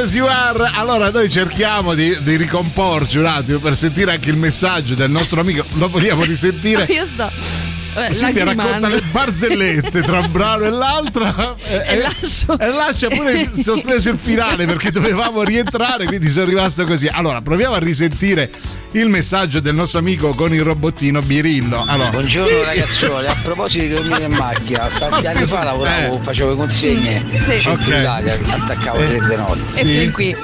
as you are. Allora noi cerchiamo di, di ricomporci un attimo per sentire anche il messaggio del nostro amico. Lo vogliamo risentire? Io sto. eh, Silvia racconta le barzellette tra un brano e l'altro e, E lascio- e lascia pure sospeso il finale perché dovevamo rientrare quindi sono rimasto così allora proviamo a risentire il messaggio del nostro amico con il robottino Birillo allora, Buongiorno ragazzuoli, a proposito di dormire in macchina, tanti anni fa lavoravo, facevo le consegne Sì. centro Ok. Italia, attaccavo Eh. tre di notte. E fin qui.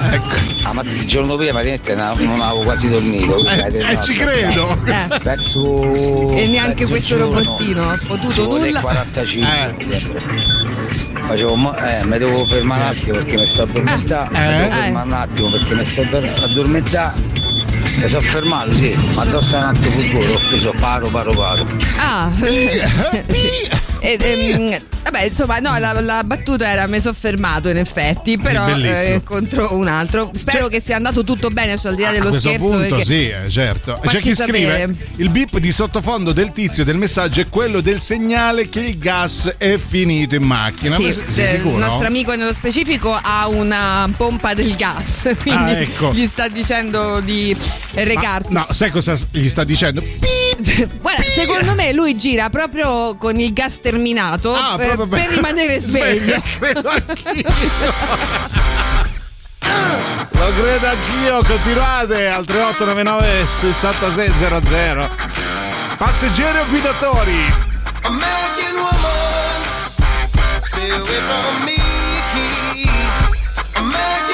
Ah, ma il giorno prima na- non avevo quasi dormito. Eh, eh, ci credo. Eh. Verso E neanche questo giorno, robottino ha potuto nulla. 45. Facevo, mo- eh, mi devo fermare un attimo perché mi sto addormentando. Eh. Mi devo Eh. fermare un attimo perché mi sto addor- addormentando. Mi sono fermato, sì, ma addosso a un altro furgone, ho preso paro, paro, paro. Ah, sì. E, ehm, vabbè, insomma, no, la, la battuta era mi sono fermato in effetti, però bellissimo. eh, contro un altro. Spero che sia andato tutto bene, su al di là a dello questo scherzo. punto sì eh, certo c'è chi scrive sapere. il bip di sottofondo del tizio del messaggio è quello del segnale che il gas è finito in macchina Sì, Ma sicuro? il nostro amico nello specifico ha una pompa del gas, quindi Ah, ecco. gli sta dicendo di recarsi. no sai cosa gli sta dicendo Guarda, secondo me lui gira proprio con il gas terminato Ah, eh, proprio per- per rimanere sveglio. Credo anch'io. Lo credo anch'io, continuate al 3899 6600. Passeggeri o guidatori? American woman, stay away from me. American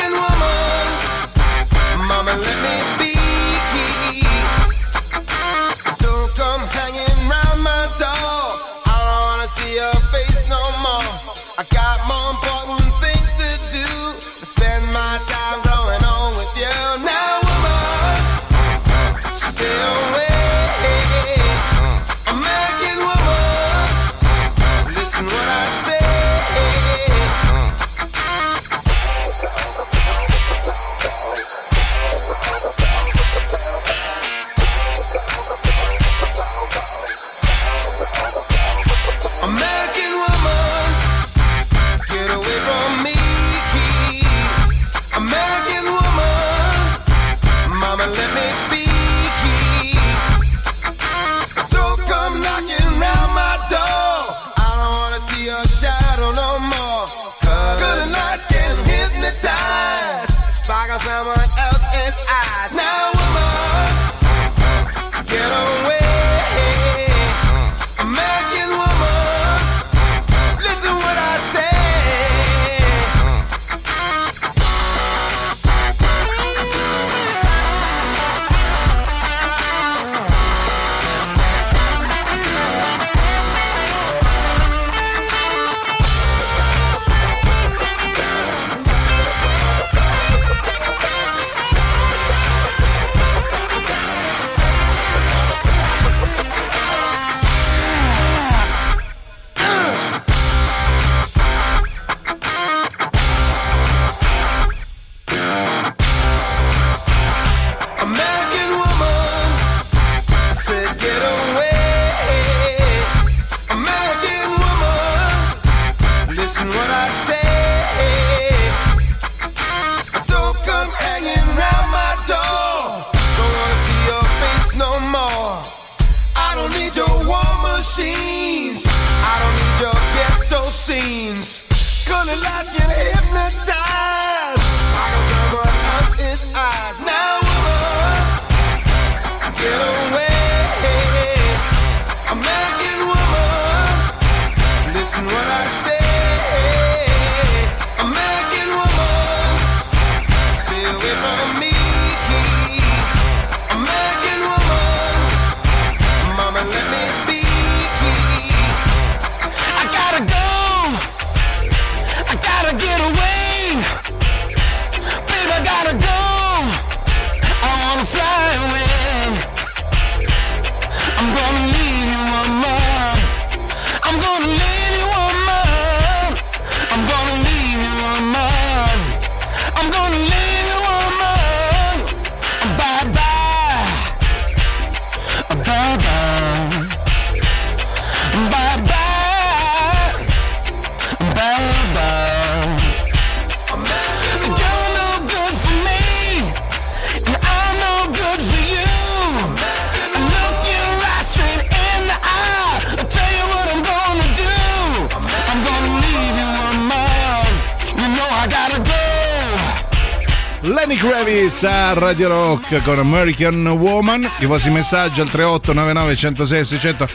Radio Rock con American Woman. I vostri messaggi al 3899 106 600.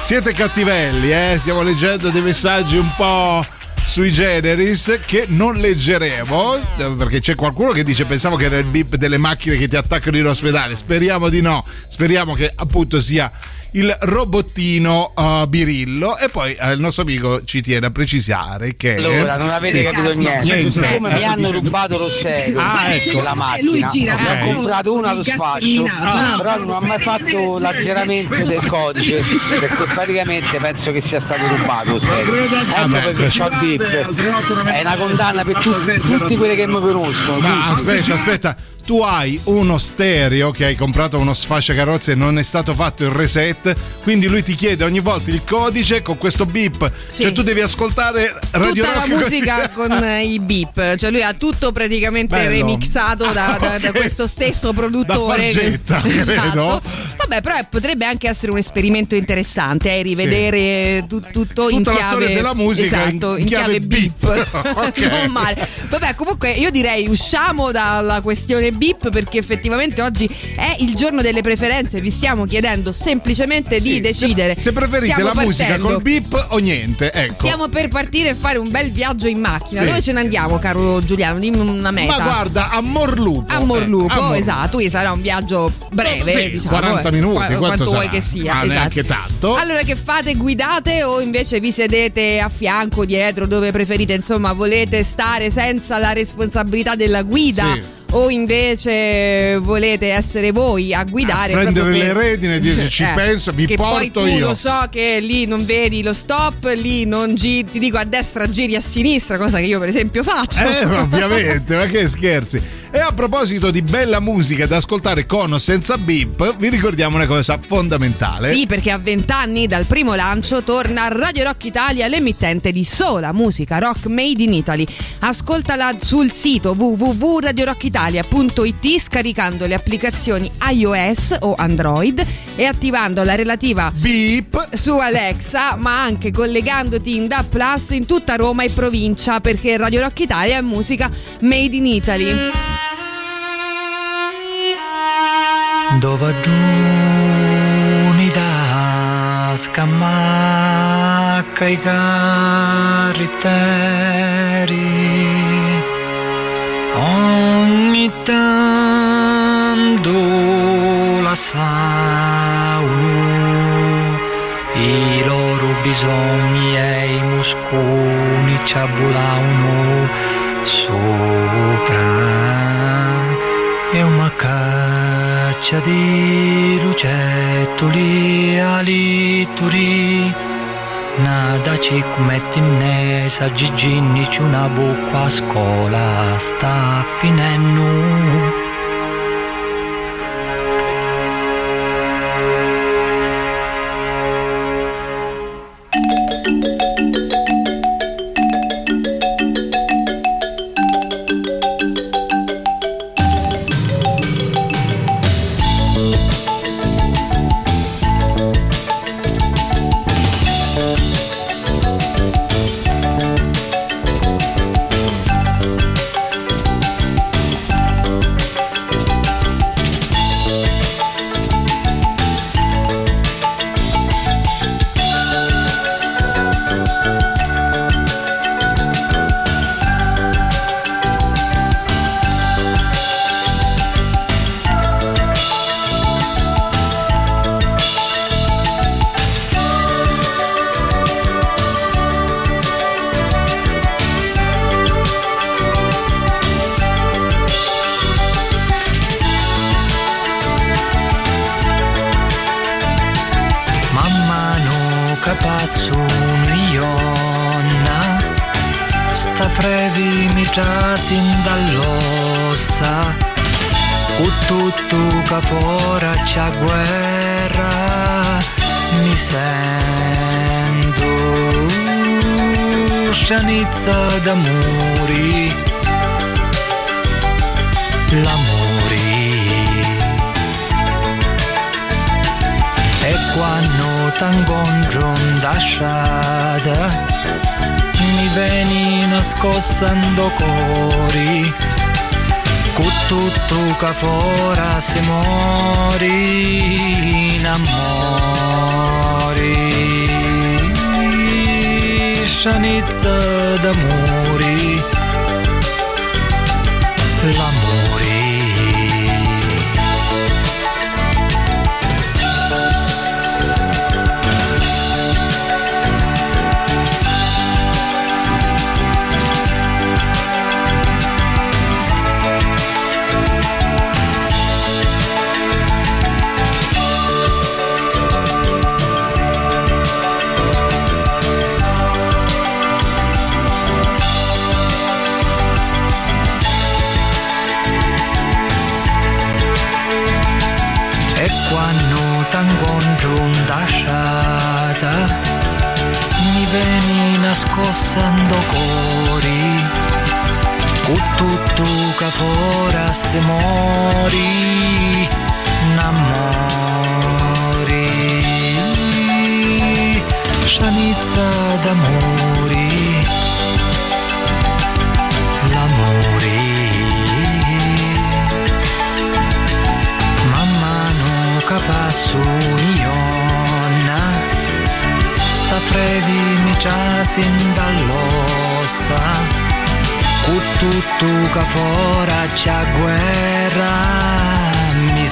Siete cattivelli, eh? Stiamo leggendo dei messaggi un po' sui generis che non leggeremo perché c'è qualcuno che dice pensavo che era il bip delle macchine che ti attaccano in ospedale speriamo di no speriamo che appunto sia il robottino uh, birillo e poi eh, il nostro amico ci tiene a precisare che Allora, non avete Sì. capito niente. Niente. Siccome mi hanno rubato lo stereo Ah, ecco. della macchina, Lui gira ne ho con comprato una allo sfascio, gasolinato. però non ho mai fatto l'azzeramento del codice perché praticamente penso che sia stato rubato lo stereo. Ecco perché c'ho il bip. È una condanna per tutti, tutti quelli che mi conoscono. Ma tutti. aspetta, aspetta, tu hai uno stereo che hai comprato uno sfasciacarrozze e non è stato fatto il reset, quindi lui ti chiede ogni volta il codice con questo beep. Cioè tu devi ascoltare Radio Tutta la Rock così. musica con eh, i beep, cioè lui ha tutto praticamente Bello. remixato da, da- da questo stesso produttore. Da Fargetta, credo. Vabbè, però eh, potrebbe anche essere un esperimento interessante, eh, rivedere tu- tutto in Tutta la chiave storia della musica esatto, in- in, in chiave chiave beep. Ok. non male. Vabbè, comunque io direi usciamo dalla questione beep perché effettivamente oggi è il giorno delle preferenze, vi stiamo chiedendo semplicemente di Sì, decidere. Se, se preferite Stiamo la musica partendo. col beep o niente, ecco. Stiamo per partire e fare un bel viaggio in macchina. Sì. Dove ce ne andiamo, caro Giuliano? Dimmi una meta. Ma guarda, a Morlupo. a Morlupo, eh, a Morlupo. esatto, quindi sarà un viaggio breve, Sì, diciamo, 40 eh, minuti, qua- quanto quanto vuoi sarà? che sia. Ma esatto. neanche tanto. Allora che fate? Guidate o invece vi sedete a fianco, dietro, dove preferite? Insomma, volete stare senza la responsabilità della guida? Sì. O invece volete essere voi a guidare A prendere proprio le per- redini e dire, "Ci penso, vi poi porto tu io." lo so che lì non vedi lo stop, lì non giri, ti dico a destra giri a sinistra, cosa che io per esempio faccio. Eh, ovviamente, ma che scherzi. E a proposito di bella musica da ascoltare con o senza beep, vi ricordiamo una cosa fondamentale. Sì, perché a vent'anni dal primo lancio torna Radio Rock Italia, l'emittente di sola musica rock made in Italy. Ascoltala sul sito www.radiorockitalia.it scaricando le applicazioni iOS o Android e attivando la relativa beep su Alexa, ma anche collegandoti in DAB Plus in tutta Roma e provincia, perché Radio Rock Italia è musica made in Italy. Dove giuni da scamacca i carritteri ogni tanto la sauno i loro bisogni e i musconi ci abbulavano sopra. E una caccia di lucettoli alituri Nada ci metti nesa Giginni c'è una buca a scuola sta finendo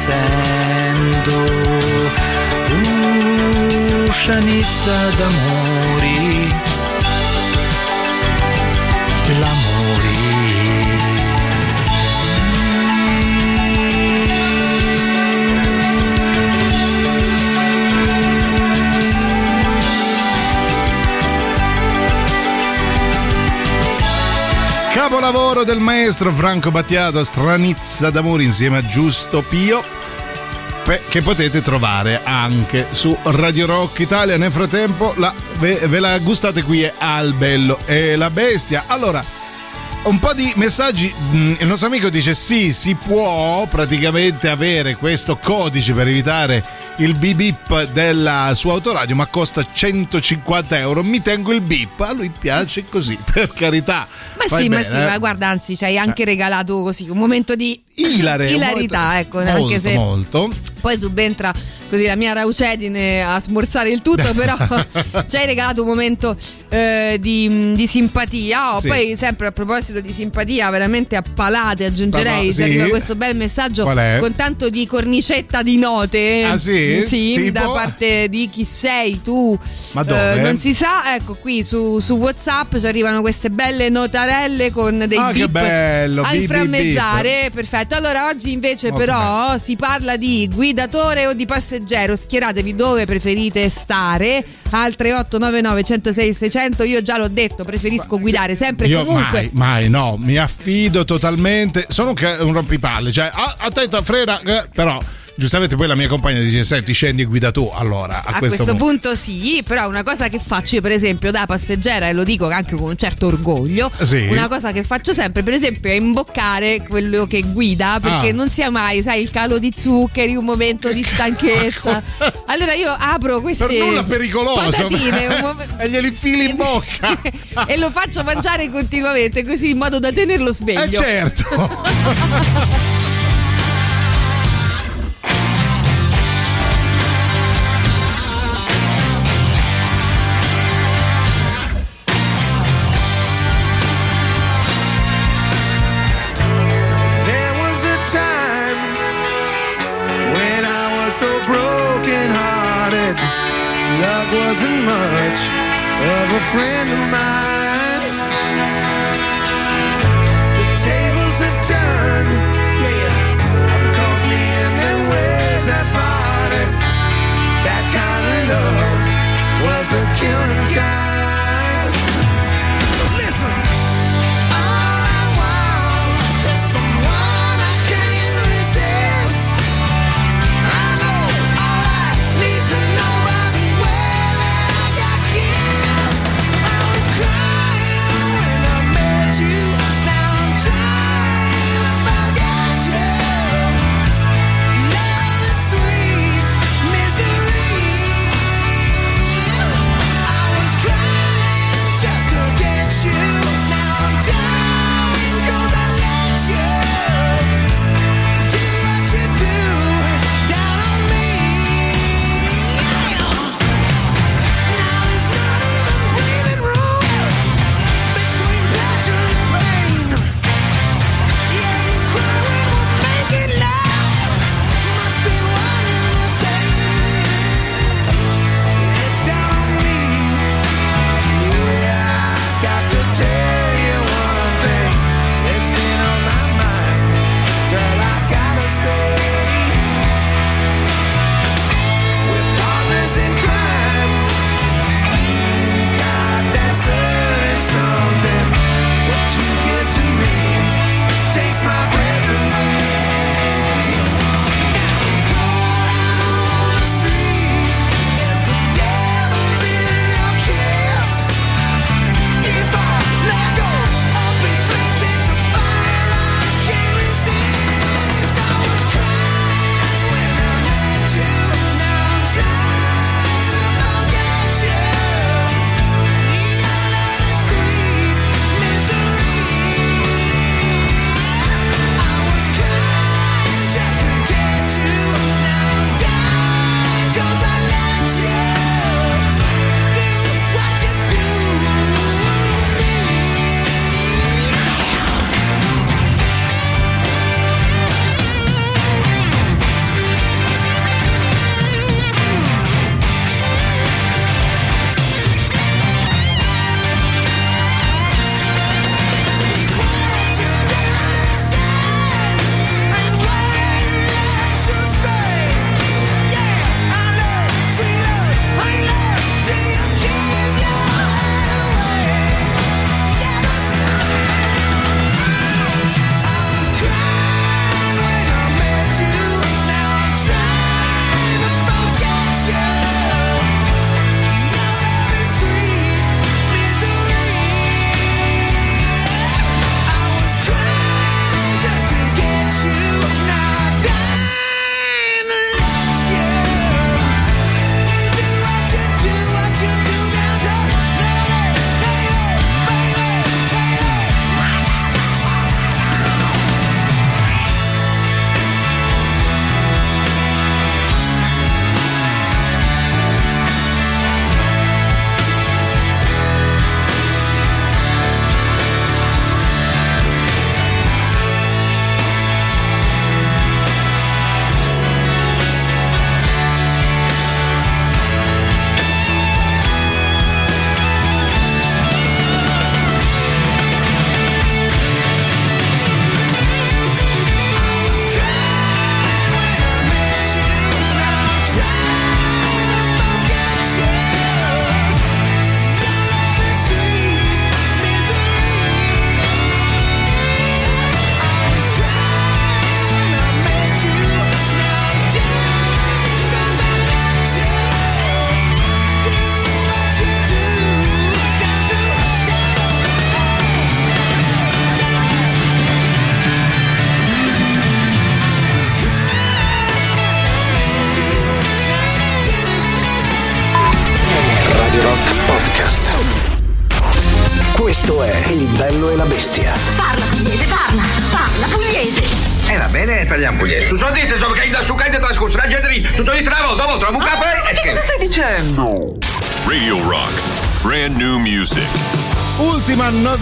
Mi sento Uscianizza d'amori Capolavoro del maestro Franco Battiato, Stranizza d'amore insieme a Giusto Pio. Che potete trovare anche su Radio Rock Italia. Nel frattempo la- ve, ve la gustate qui al Bello e la Bestia. Allora, un po' di messaggi. Mm, Il nostro amico dice: Sì, si può praticamente avere questo codice per evitare il beep beep della sua autoradio, ma costa 150 euro. Mi tengo il beep. A lui piace così, per carità. Ma Fai sì, ma bene, sì, eh. ma guarda, anzi, ci hai anche regalato così un momento di Ilare, ilarità, momento- ecco, molto, anche se molto. poi subentra così la mia raucedine a smorzare il tutto, però ci hai regalato un momento eh, di, di simpatia. Oh, Sì. Poi, sempre a proposito di simpatia, veramente a palate aggiungerei. Ma- Ci sì. questo bel messaggio con tanto di cornicetta di note. Ah, sì? Tipo? da parte di chi sei tu. Ma dove? Eh, non si sa, ecco qui su, su WhatsApp ci arrivano queste belle notarelle con dei Ah, beep bello, a inframmezzare. Perfetto. Allora, oggi invece, Molto però, si parla di guidatore o di passeggero. Schieratevi dove preferite stare. Al 3899 106 600. Io già l'ho detto, preferisco guidare sempre Io comunque. mai, mai, no, mi affido totalmente. Sono un rompipalle, cioè, ah, attenta, frena, eh, però. Giustamente poi la mia compagna dice: Senti, scendi e guida tu. Allora, a, A questo, punto sì, però una cosa che faccio io per esempio da passeggera e lo dico anche con un certo orgoglio, Sì. una cosa che faccio sempre per esempio è imboccare quello che guida perché Ah. non sia mai, sai, il calo di zuccheri, un momento di stanchezza. allora io apro queste Per nulla pericoloso. patatine un mo- e glieli fili in bocca. e lo faccio mangiare continuamente così in modo da tenerlo sveglio. Eh certo. Love wasn't much of a friend of mine. The tables have turned, yeah. Me and then where's that party? That kind of love was the killing kind.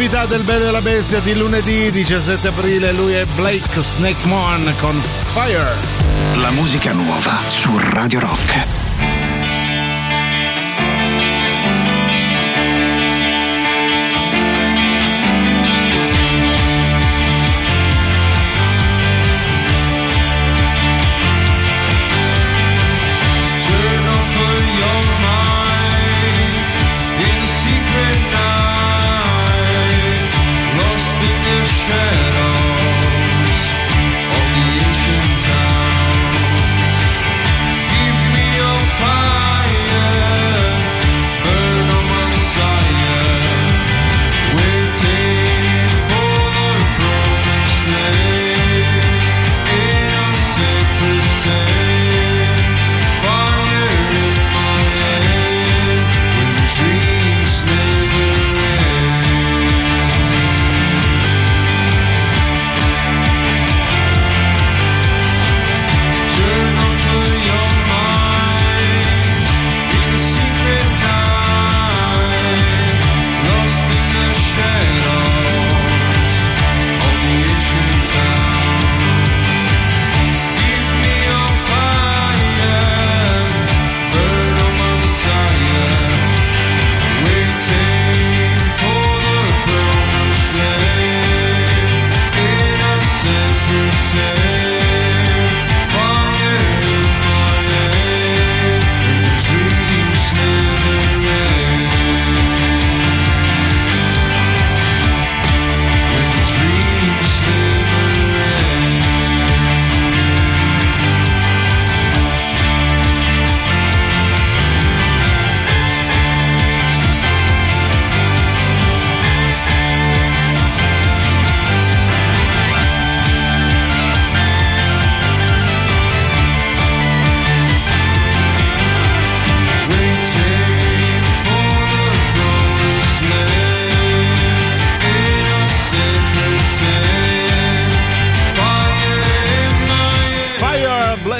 Novità del Bello e la Bestia di lunedì 17 aprile, lui è Blake Snake Mon con Fire. La musica nuova su Radio Rock.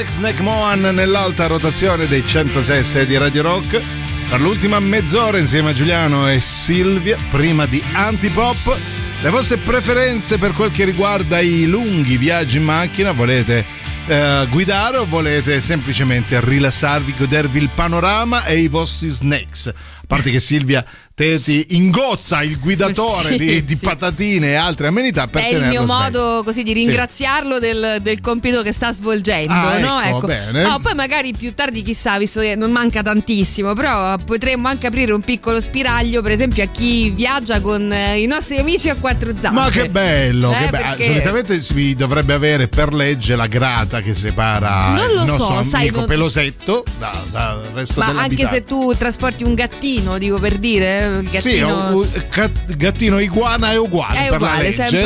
Fire Black Snake Moan nell'alta rotazione dei 106 di Radio Rock. Per l'ultima mezz'ora insieme a Giuliano e Silvia, prima di Antipop. Le vostre preferenze per quel che riguarda i lunghi viaggi in macchina, volete eh, guidare o volete semplicemente rilassarvi, godervi il panorama e i vostri snacks? Parte che Silvia te ti ingozza il guidatore Sì, di, di sì. patatine e altre amenità per È il mio sveglio. modo così di Sì. ringraziarlo del, del compito che sta svolgendo. Ah, no? ecco, bene. No, poi magari più tardi, chissà, visto che non manca tantissimo, però potremmo anche aprire un piccolo spiraglio, per esempio, a chi viaggia con eh, i nostri amici a quattro zampe. Ma che bello! Eh, che be- ah, perché- Solitamente si dovrebbe avere per legge la grata che separa Non lo il nostro so, amico sai, non- pelosetto da- dal resto Ma anche se tu trasporti un gattino, dico per dire, eh, il Sì, gattino. un- gattino iguana è uguale È uguale, sempre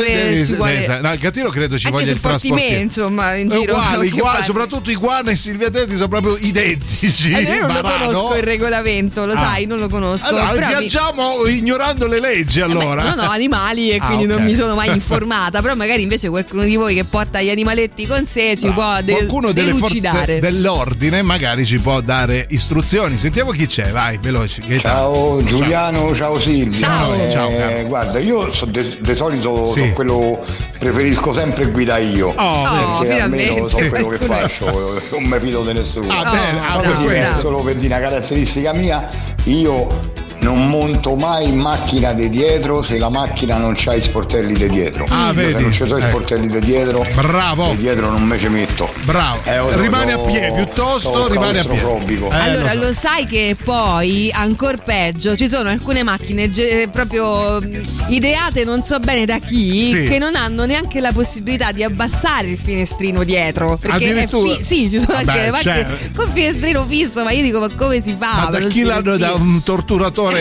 ci vuole- devi- no, il gattino credo ci anche voglia il porti me, insomma, in È giro. uguale, che igua- fai? soprattutto Iguana e Silvia Tetti sono proprio identici. Eh, io non lo Varano. conosco il regolamento, lo Ah. sai, non lo conosco. Allora, però mi- viaggiamo ignorando le leggi allora. Non ho animali e Ah, quindi non ok. mi sono mai informata. Però magari invece qualcuno di voi che porta gli animaletti con sé ci può de- Qualcuno delle forze delucidare. dell'ordine magari ci può dare istruzioni. Sentiamo chi c'è, vai, veloci. Gaetano. Ciao Giuliano, ciao Silvia. Ciao. Eh, Ciao, guarda, io so de, de solito Sì. so quello preferisco sempre guida io. Oh, perché almeno so quello che faccio, non mi fido di nessuno. Ah, bene, ah, ti dico, questo. solo per dire una caratteristica mia, io non monto mai in macchina di dietro se la macchina non c'ha i sportelli di dietro. Ah, vedi? Se non ci sono i Ecco. sportelli di dietro, Bravo. di dietro non me ci metto. Bravo. Eh, lo rimane a piedi, piuttosto rimane a piedi. Eh, allora, lo lo, so. sai che poi, ancora peggio, ci sono alcune macchine ge- proprio mh, ideate non so bene da chi, Sì. che non hanno neanche la possibilità di abbassare il finestrino dietro. Perché è Addirittura? fi- sì, ci sono Vabbè, anche macchine certo. con finestrino fisso, ma io dico, ma come si fa? Ma da chi l'hanno da un torturatore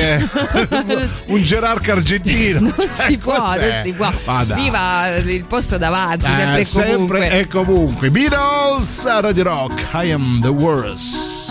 un gerarca argentino Non Cioè, si può, cos'è? non si può. Ma dai. Viva il posto davanti, Eh, sempre e comunque. sempre e comunque Beatles Radio Rock I am the worst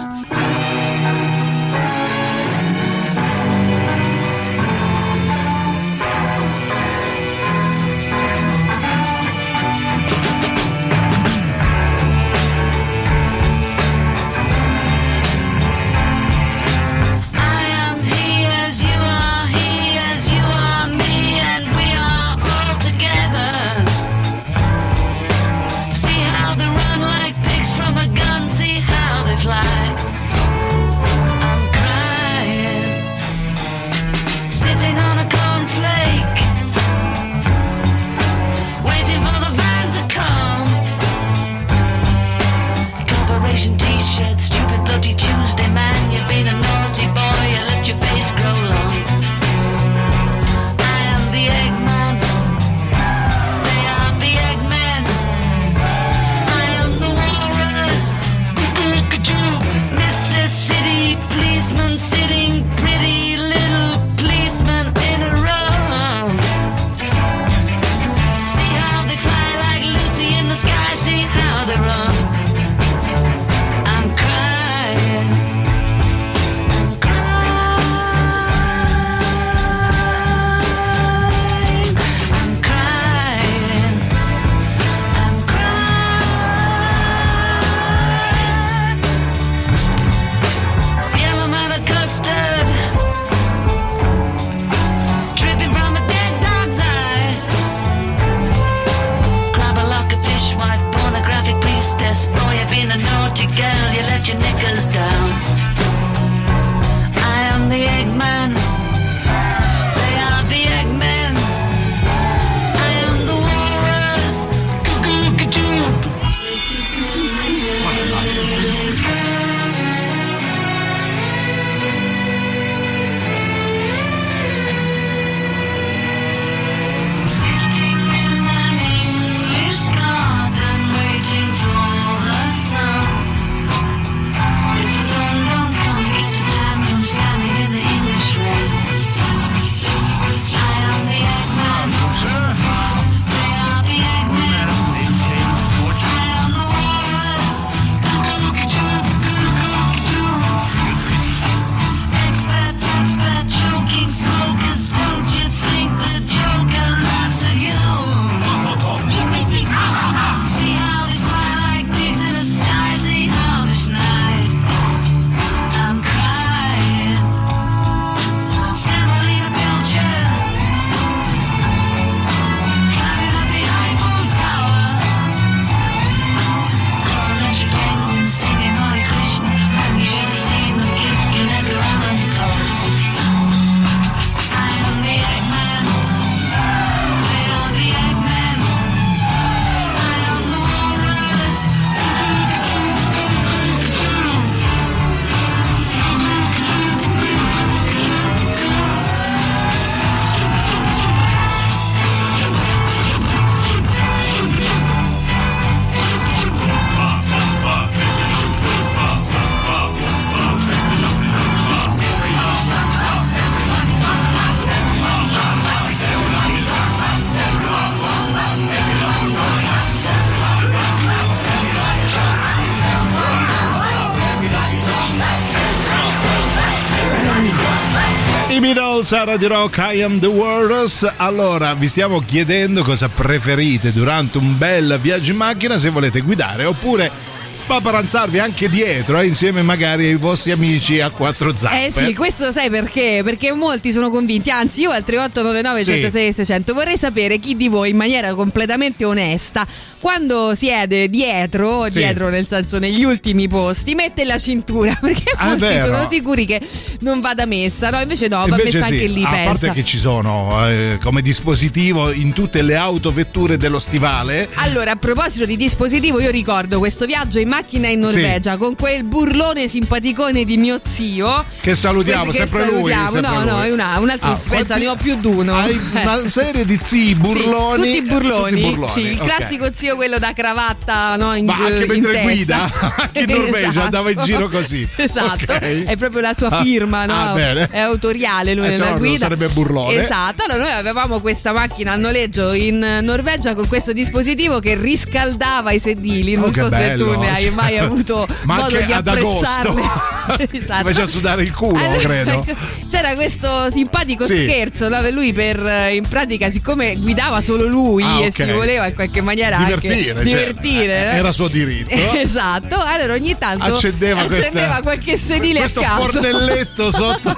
Beatles a Radio Rock, I am the Walrus. Allora, vi stiamo chiedendo cosa preferite durante un bel viaggio in macchina, se volete guidare oppure spaparanzarvi anche dietro, eh, insieme magari ai vostri amici a quattro zampe. Eh sì, questo sai perché? Perché molti sono convinti, anzi io al 3899 106 600 vorrei sapere chi di voi in maniera completamente onesta, quando siede dietro, Sì. dietro nel senso negli ultimi posti, mette la cintura, perché Ah, molti vero. sono sicuri che non vada messa, no? Invece no, va messa sì, anche lì, a pensa. parte che ci sono eh, come dispositivo in tutte le autovetture dello stivale. Allora, a proposito di dispositivo, io ricordo questo viaggio in macchina in Norvegia con quel burlone simpaticone di mio zio. Che salutiamo, Che sempre lui. salutiamo. sempre no, no, lui. è una, un altro Ah, pensa, ne ho più di uno. Hai una serie di zii burloni. Sì, tutti burloni. Tutti burloni, Sì, il ok. classico zio, quello da cravatta, no? In, Ma anche mentre guida, anche in Norvegia Esatto. andava in giro così. Esatto, Ok. è proprio la sua Ah, firma, no? ah. È autoriale lui Eh, nella no non guida. sarebbe burlone. Esatto, allora noi avevamo questa macchina a noleggio in Norvegia con questo dispositivo che riscaldava i sedili. Non Oh, so se tu ne hai mai avuto Ma modo di apprezzarle. Esatto. faceva sudare il culo, Allora, credo. C'era questo simpatico Sì. scherzo dove lui per eh, in pratica siccome guidava solo lui Ah, e ok. si voleva in qualche maniera Divertire, anche cioè, divertire eh, eh. era suo diritto. esatto allora ogni tanto Accendeva accendeva questa- qualche sedile questo a caso fornelletto sotto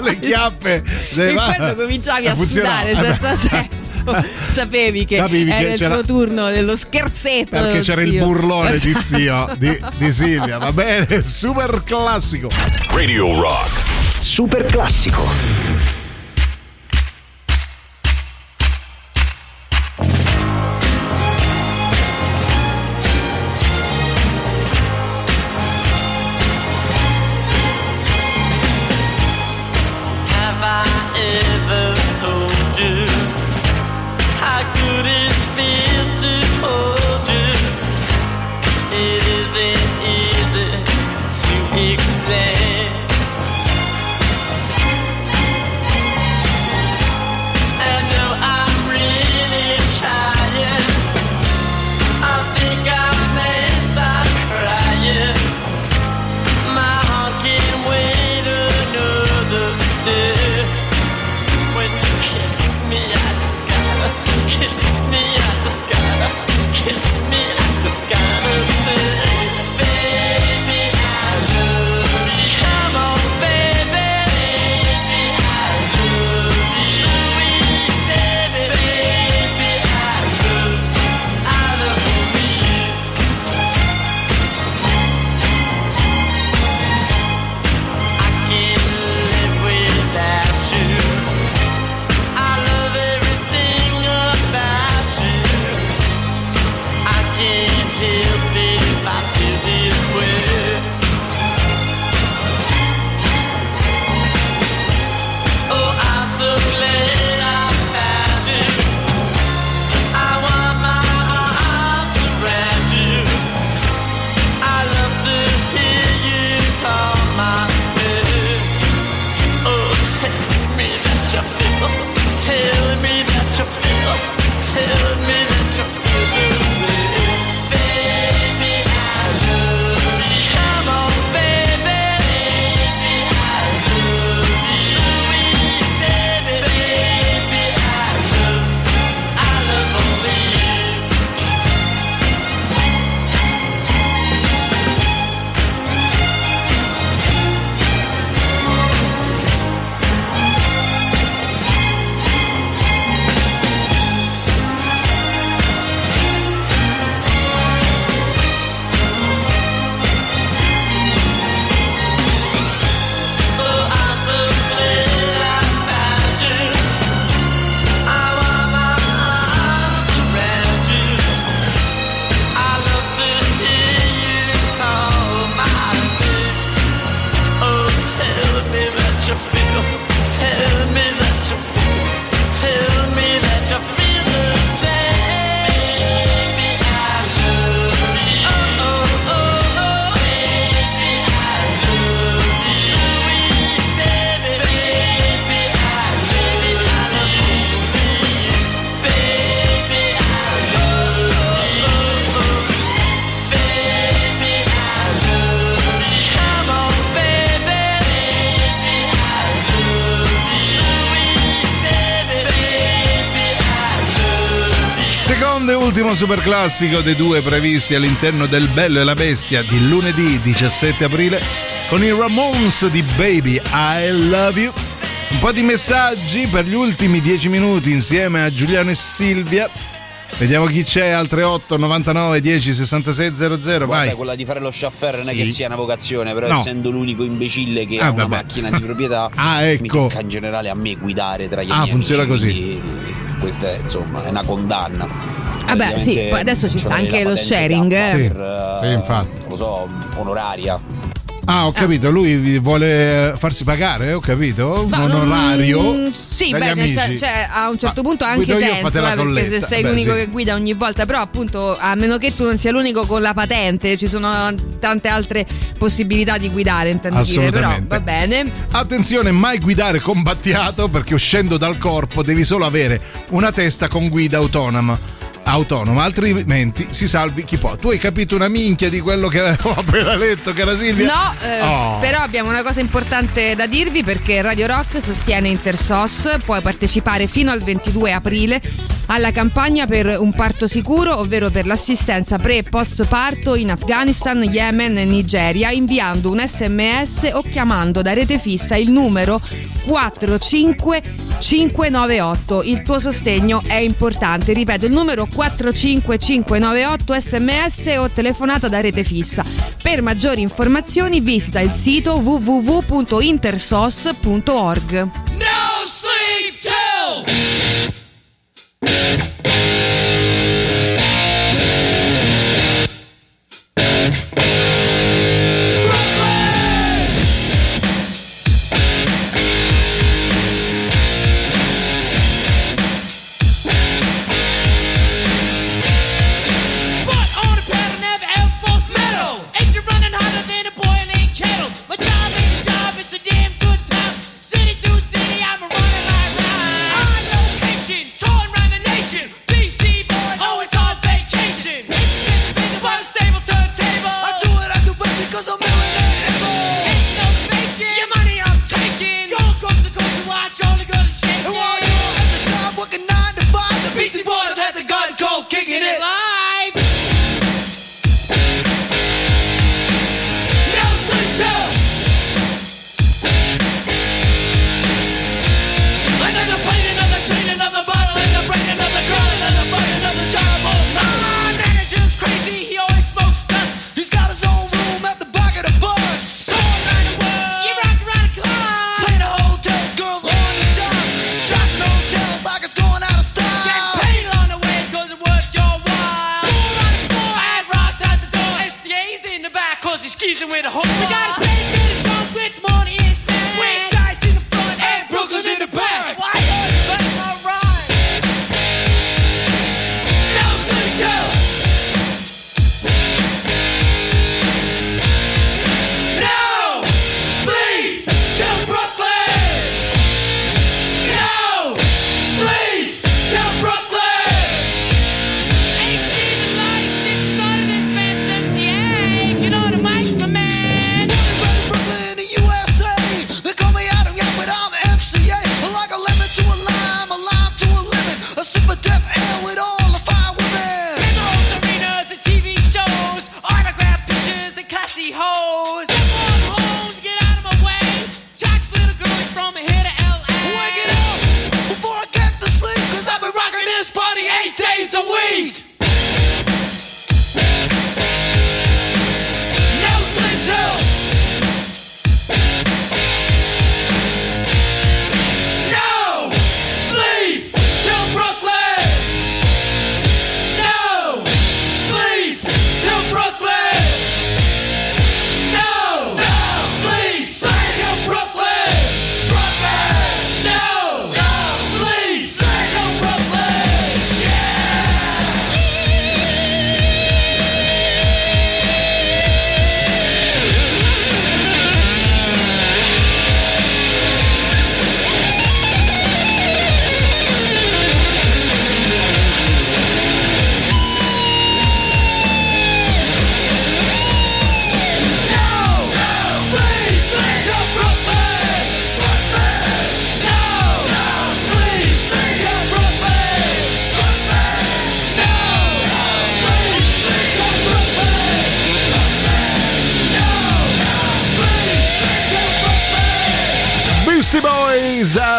le chiappe. e quando cominciavi a Funzionava. sudare Eh, senza senso sapevi che Capivi che era il c'era- tuo turno dello scherzetto Perché dello c'era il zio. burlone di Esatto. Zio di, di Silvia, va bene? Super classico. Radio Rock. Super classico. Super classico dei due previsti all'interno del Bello e la Bestia di lunedì 17 aprile con i Ramones di Baby I Love You. Un po' di messaggi per gli ultimi 10 minuti insieme a Giuliano e Silvia. Vediamo chi c'è al 38 99 10 66 00. Guarda, Vai. quella di fare lo chauffeur non è Sì. che sia una vocazione, però No. essendo l'unico imbecille che Ah, ha una vabbè. macchina di proprietà, Ah, ecco. mi tocca in generale a me guidare tra gli Ah, miei funziona amici, così. Questa è insomma è una condanna. Vabbè, sì, Praticamente poi adesso ci sta anche lo sharing. Per, eh, Sì, infatti. Non lo so, onoraria. Ah, ho capito, lui vuole farsi pagare, ho capito? Ma Un non- onorario. Sì, dagli beh, amici. cioè, a un certo Ma punto ha anche senso, eh, perché se sei Beh, l'unico sì. che guida ogni volta, però appunto a meno che tu non sia l'unico con la patente, ci sono tante altre possibilità di guidare, intendo dire, però Assolutamente. va bene. Attenzione, mai guidare con battiato perché uscendo dal corpo devi solo avere una testa con guida autonoma. Autonoma, altrimenti si salvi chi può. Tu hai capito una minchia di quello che avevo appena letto, cara Silvia? No, eh, Oh. però abbiamo una cosa importante da dirvi perché Radio Rock sostiene Intersos, puoi partecipare fino al 22 aprile alla campagna per un parto sicuro, ovvero per l'assistenza pre e post parto in Afghanistan, Yemen e Nigeria, inviando un sms o chiamando da rete fissa il numero 45598. Il tuo sostegno è importante, ripeto, il numero 45598 sms o telefonata da rete fissa. Per maggiori informazioni visita il sito www.intersos.org. Thank you.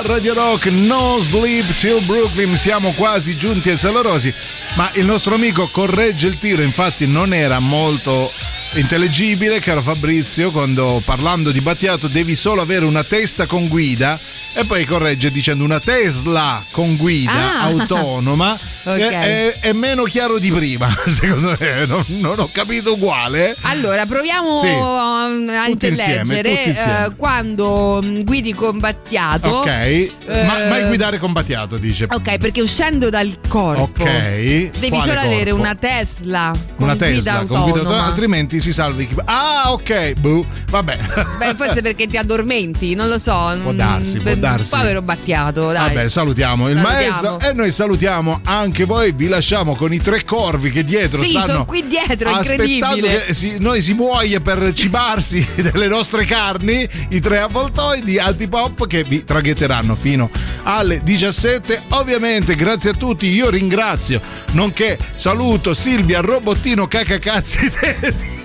Radio Rock, No Sleep Till Brooklyn, siamo quasi giunti ai Salorosi, ma il nostro amico corregge il tiro, infatti non era molto intellegibile, caro Fabrizio, quando parlando di Battiato devi solo avere una testa con guida e poi corregge dicendo una Tesla con guida Ah. autonoma Ok. che è, è meno chiaro di prima, secondo me, non, non ho capito uguale. Allora, proviamo Sì. um, a Tutti intelleggere insieme. eh, quando mm, guidi con Battiato. Ok, eh, ma mai guidare con Battiato, dice. Ok, perché uscendo dal corpo Ok. devi Quale solo avere una Tesla con Una guida Tesla con guida autonoma. autonoma, altrimenti si salva chi. Ah, ok, boh, vabbè. Beh, forse perché ti addormenti, non lo so. Può mm, darsi, può beh, darsi. Povero Battiato, dai. Vabbè, salutiamo il Salutiamo. maestro e noi salutiamo anche voi. Vi lasciamo con i tre corvi che dietro Sì, stanno sono qui dietro, incredibile. che si- noi si muoia per cibarsi delle nostre carni. I tre avvoltoi di Antipop che vi traghetteranno fino alle 17. Ovviamente, grazie a tutti. Io ringrazio, nonché saluto Silvia Robottino Cacacazzi.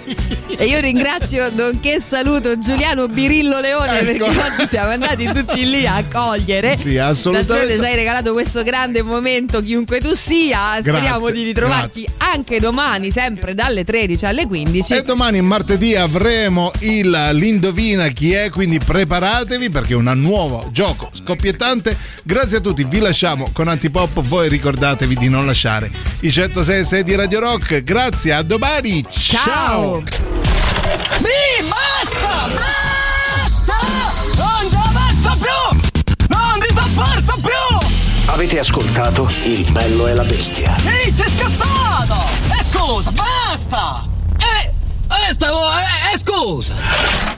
E io ringrazio, nonché saluto Giuliano Birillo Leone Ecco. perché oggi siamo andati tutti lì a cogliere. Sì, assolutamente. D'altronde ci hai regalato questo grande momento, chiunque tu sia. Speriamo Grazie, di ritrovarti anche domani, sempre dalle 13 alle 15. E domani martedì avremo il l'Indovina chi è, quindi preparatevi perché è un nuovo gioco scoppiettante. Grazie a tutti, vi lasciamo con Antipop, voi ricordatevi di non lasciare i 106 di Radio Rock. Grazie, a domani. Ciao. Mi basta! Basta! Non ci avanzo più! Non sopporto più! Avete ascoltato Il bello e la bestia. Ehi, sei scassato! E scusa, basta! E... E stavo... E, e scusa!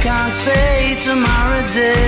Can't say tomorrow day.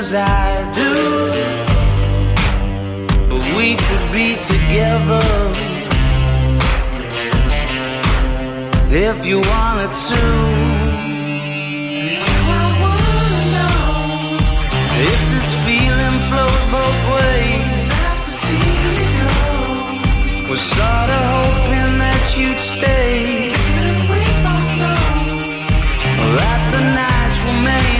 as I do. But we could be together if you wanted to. Do I wanna know if this feeling flows both ways? Was sorta hoping that you'd stay. That the nights were made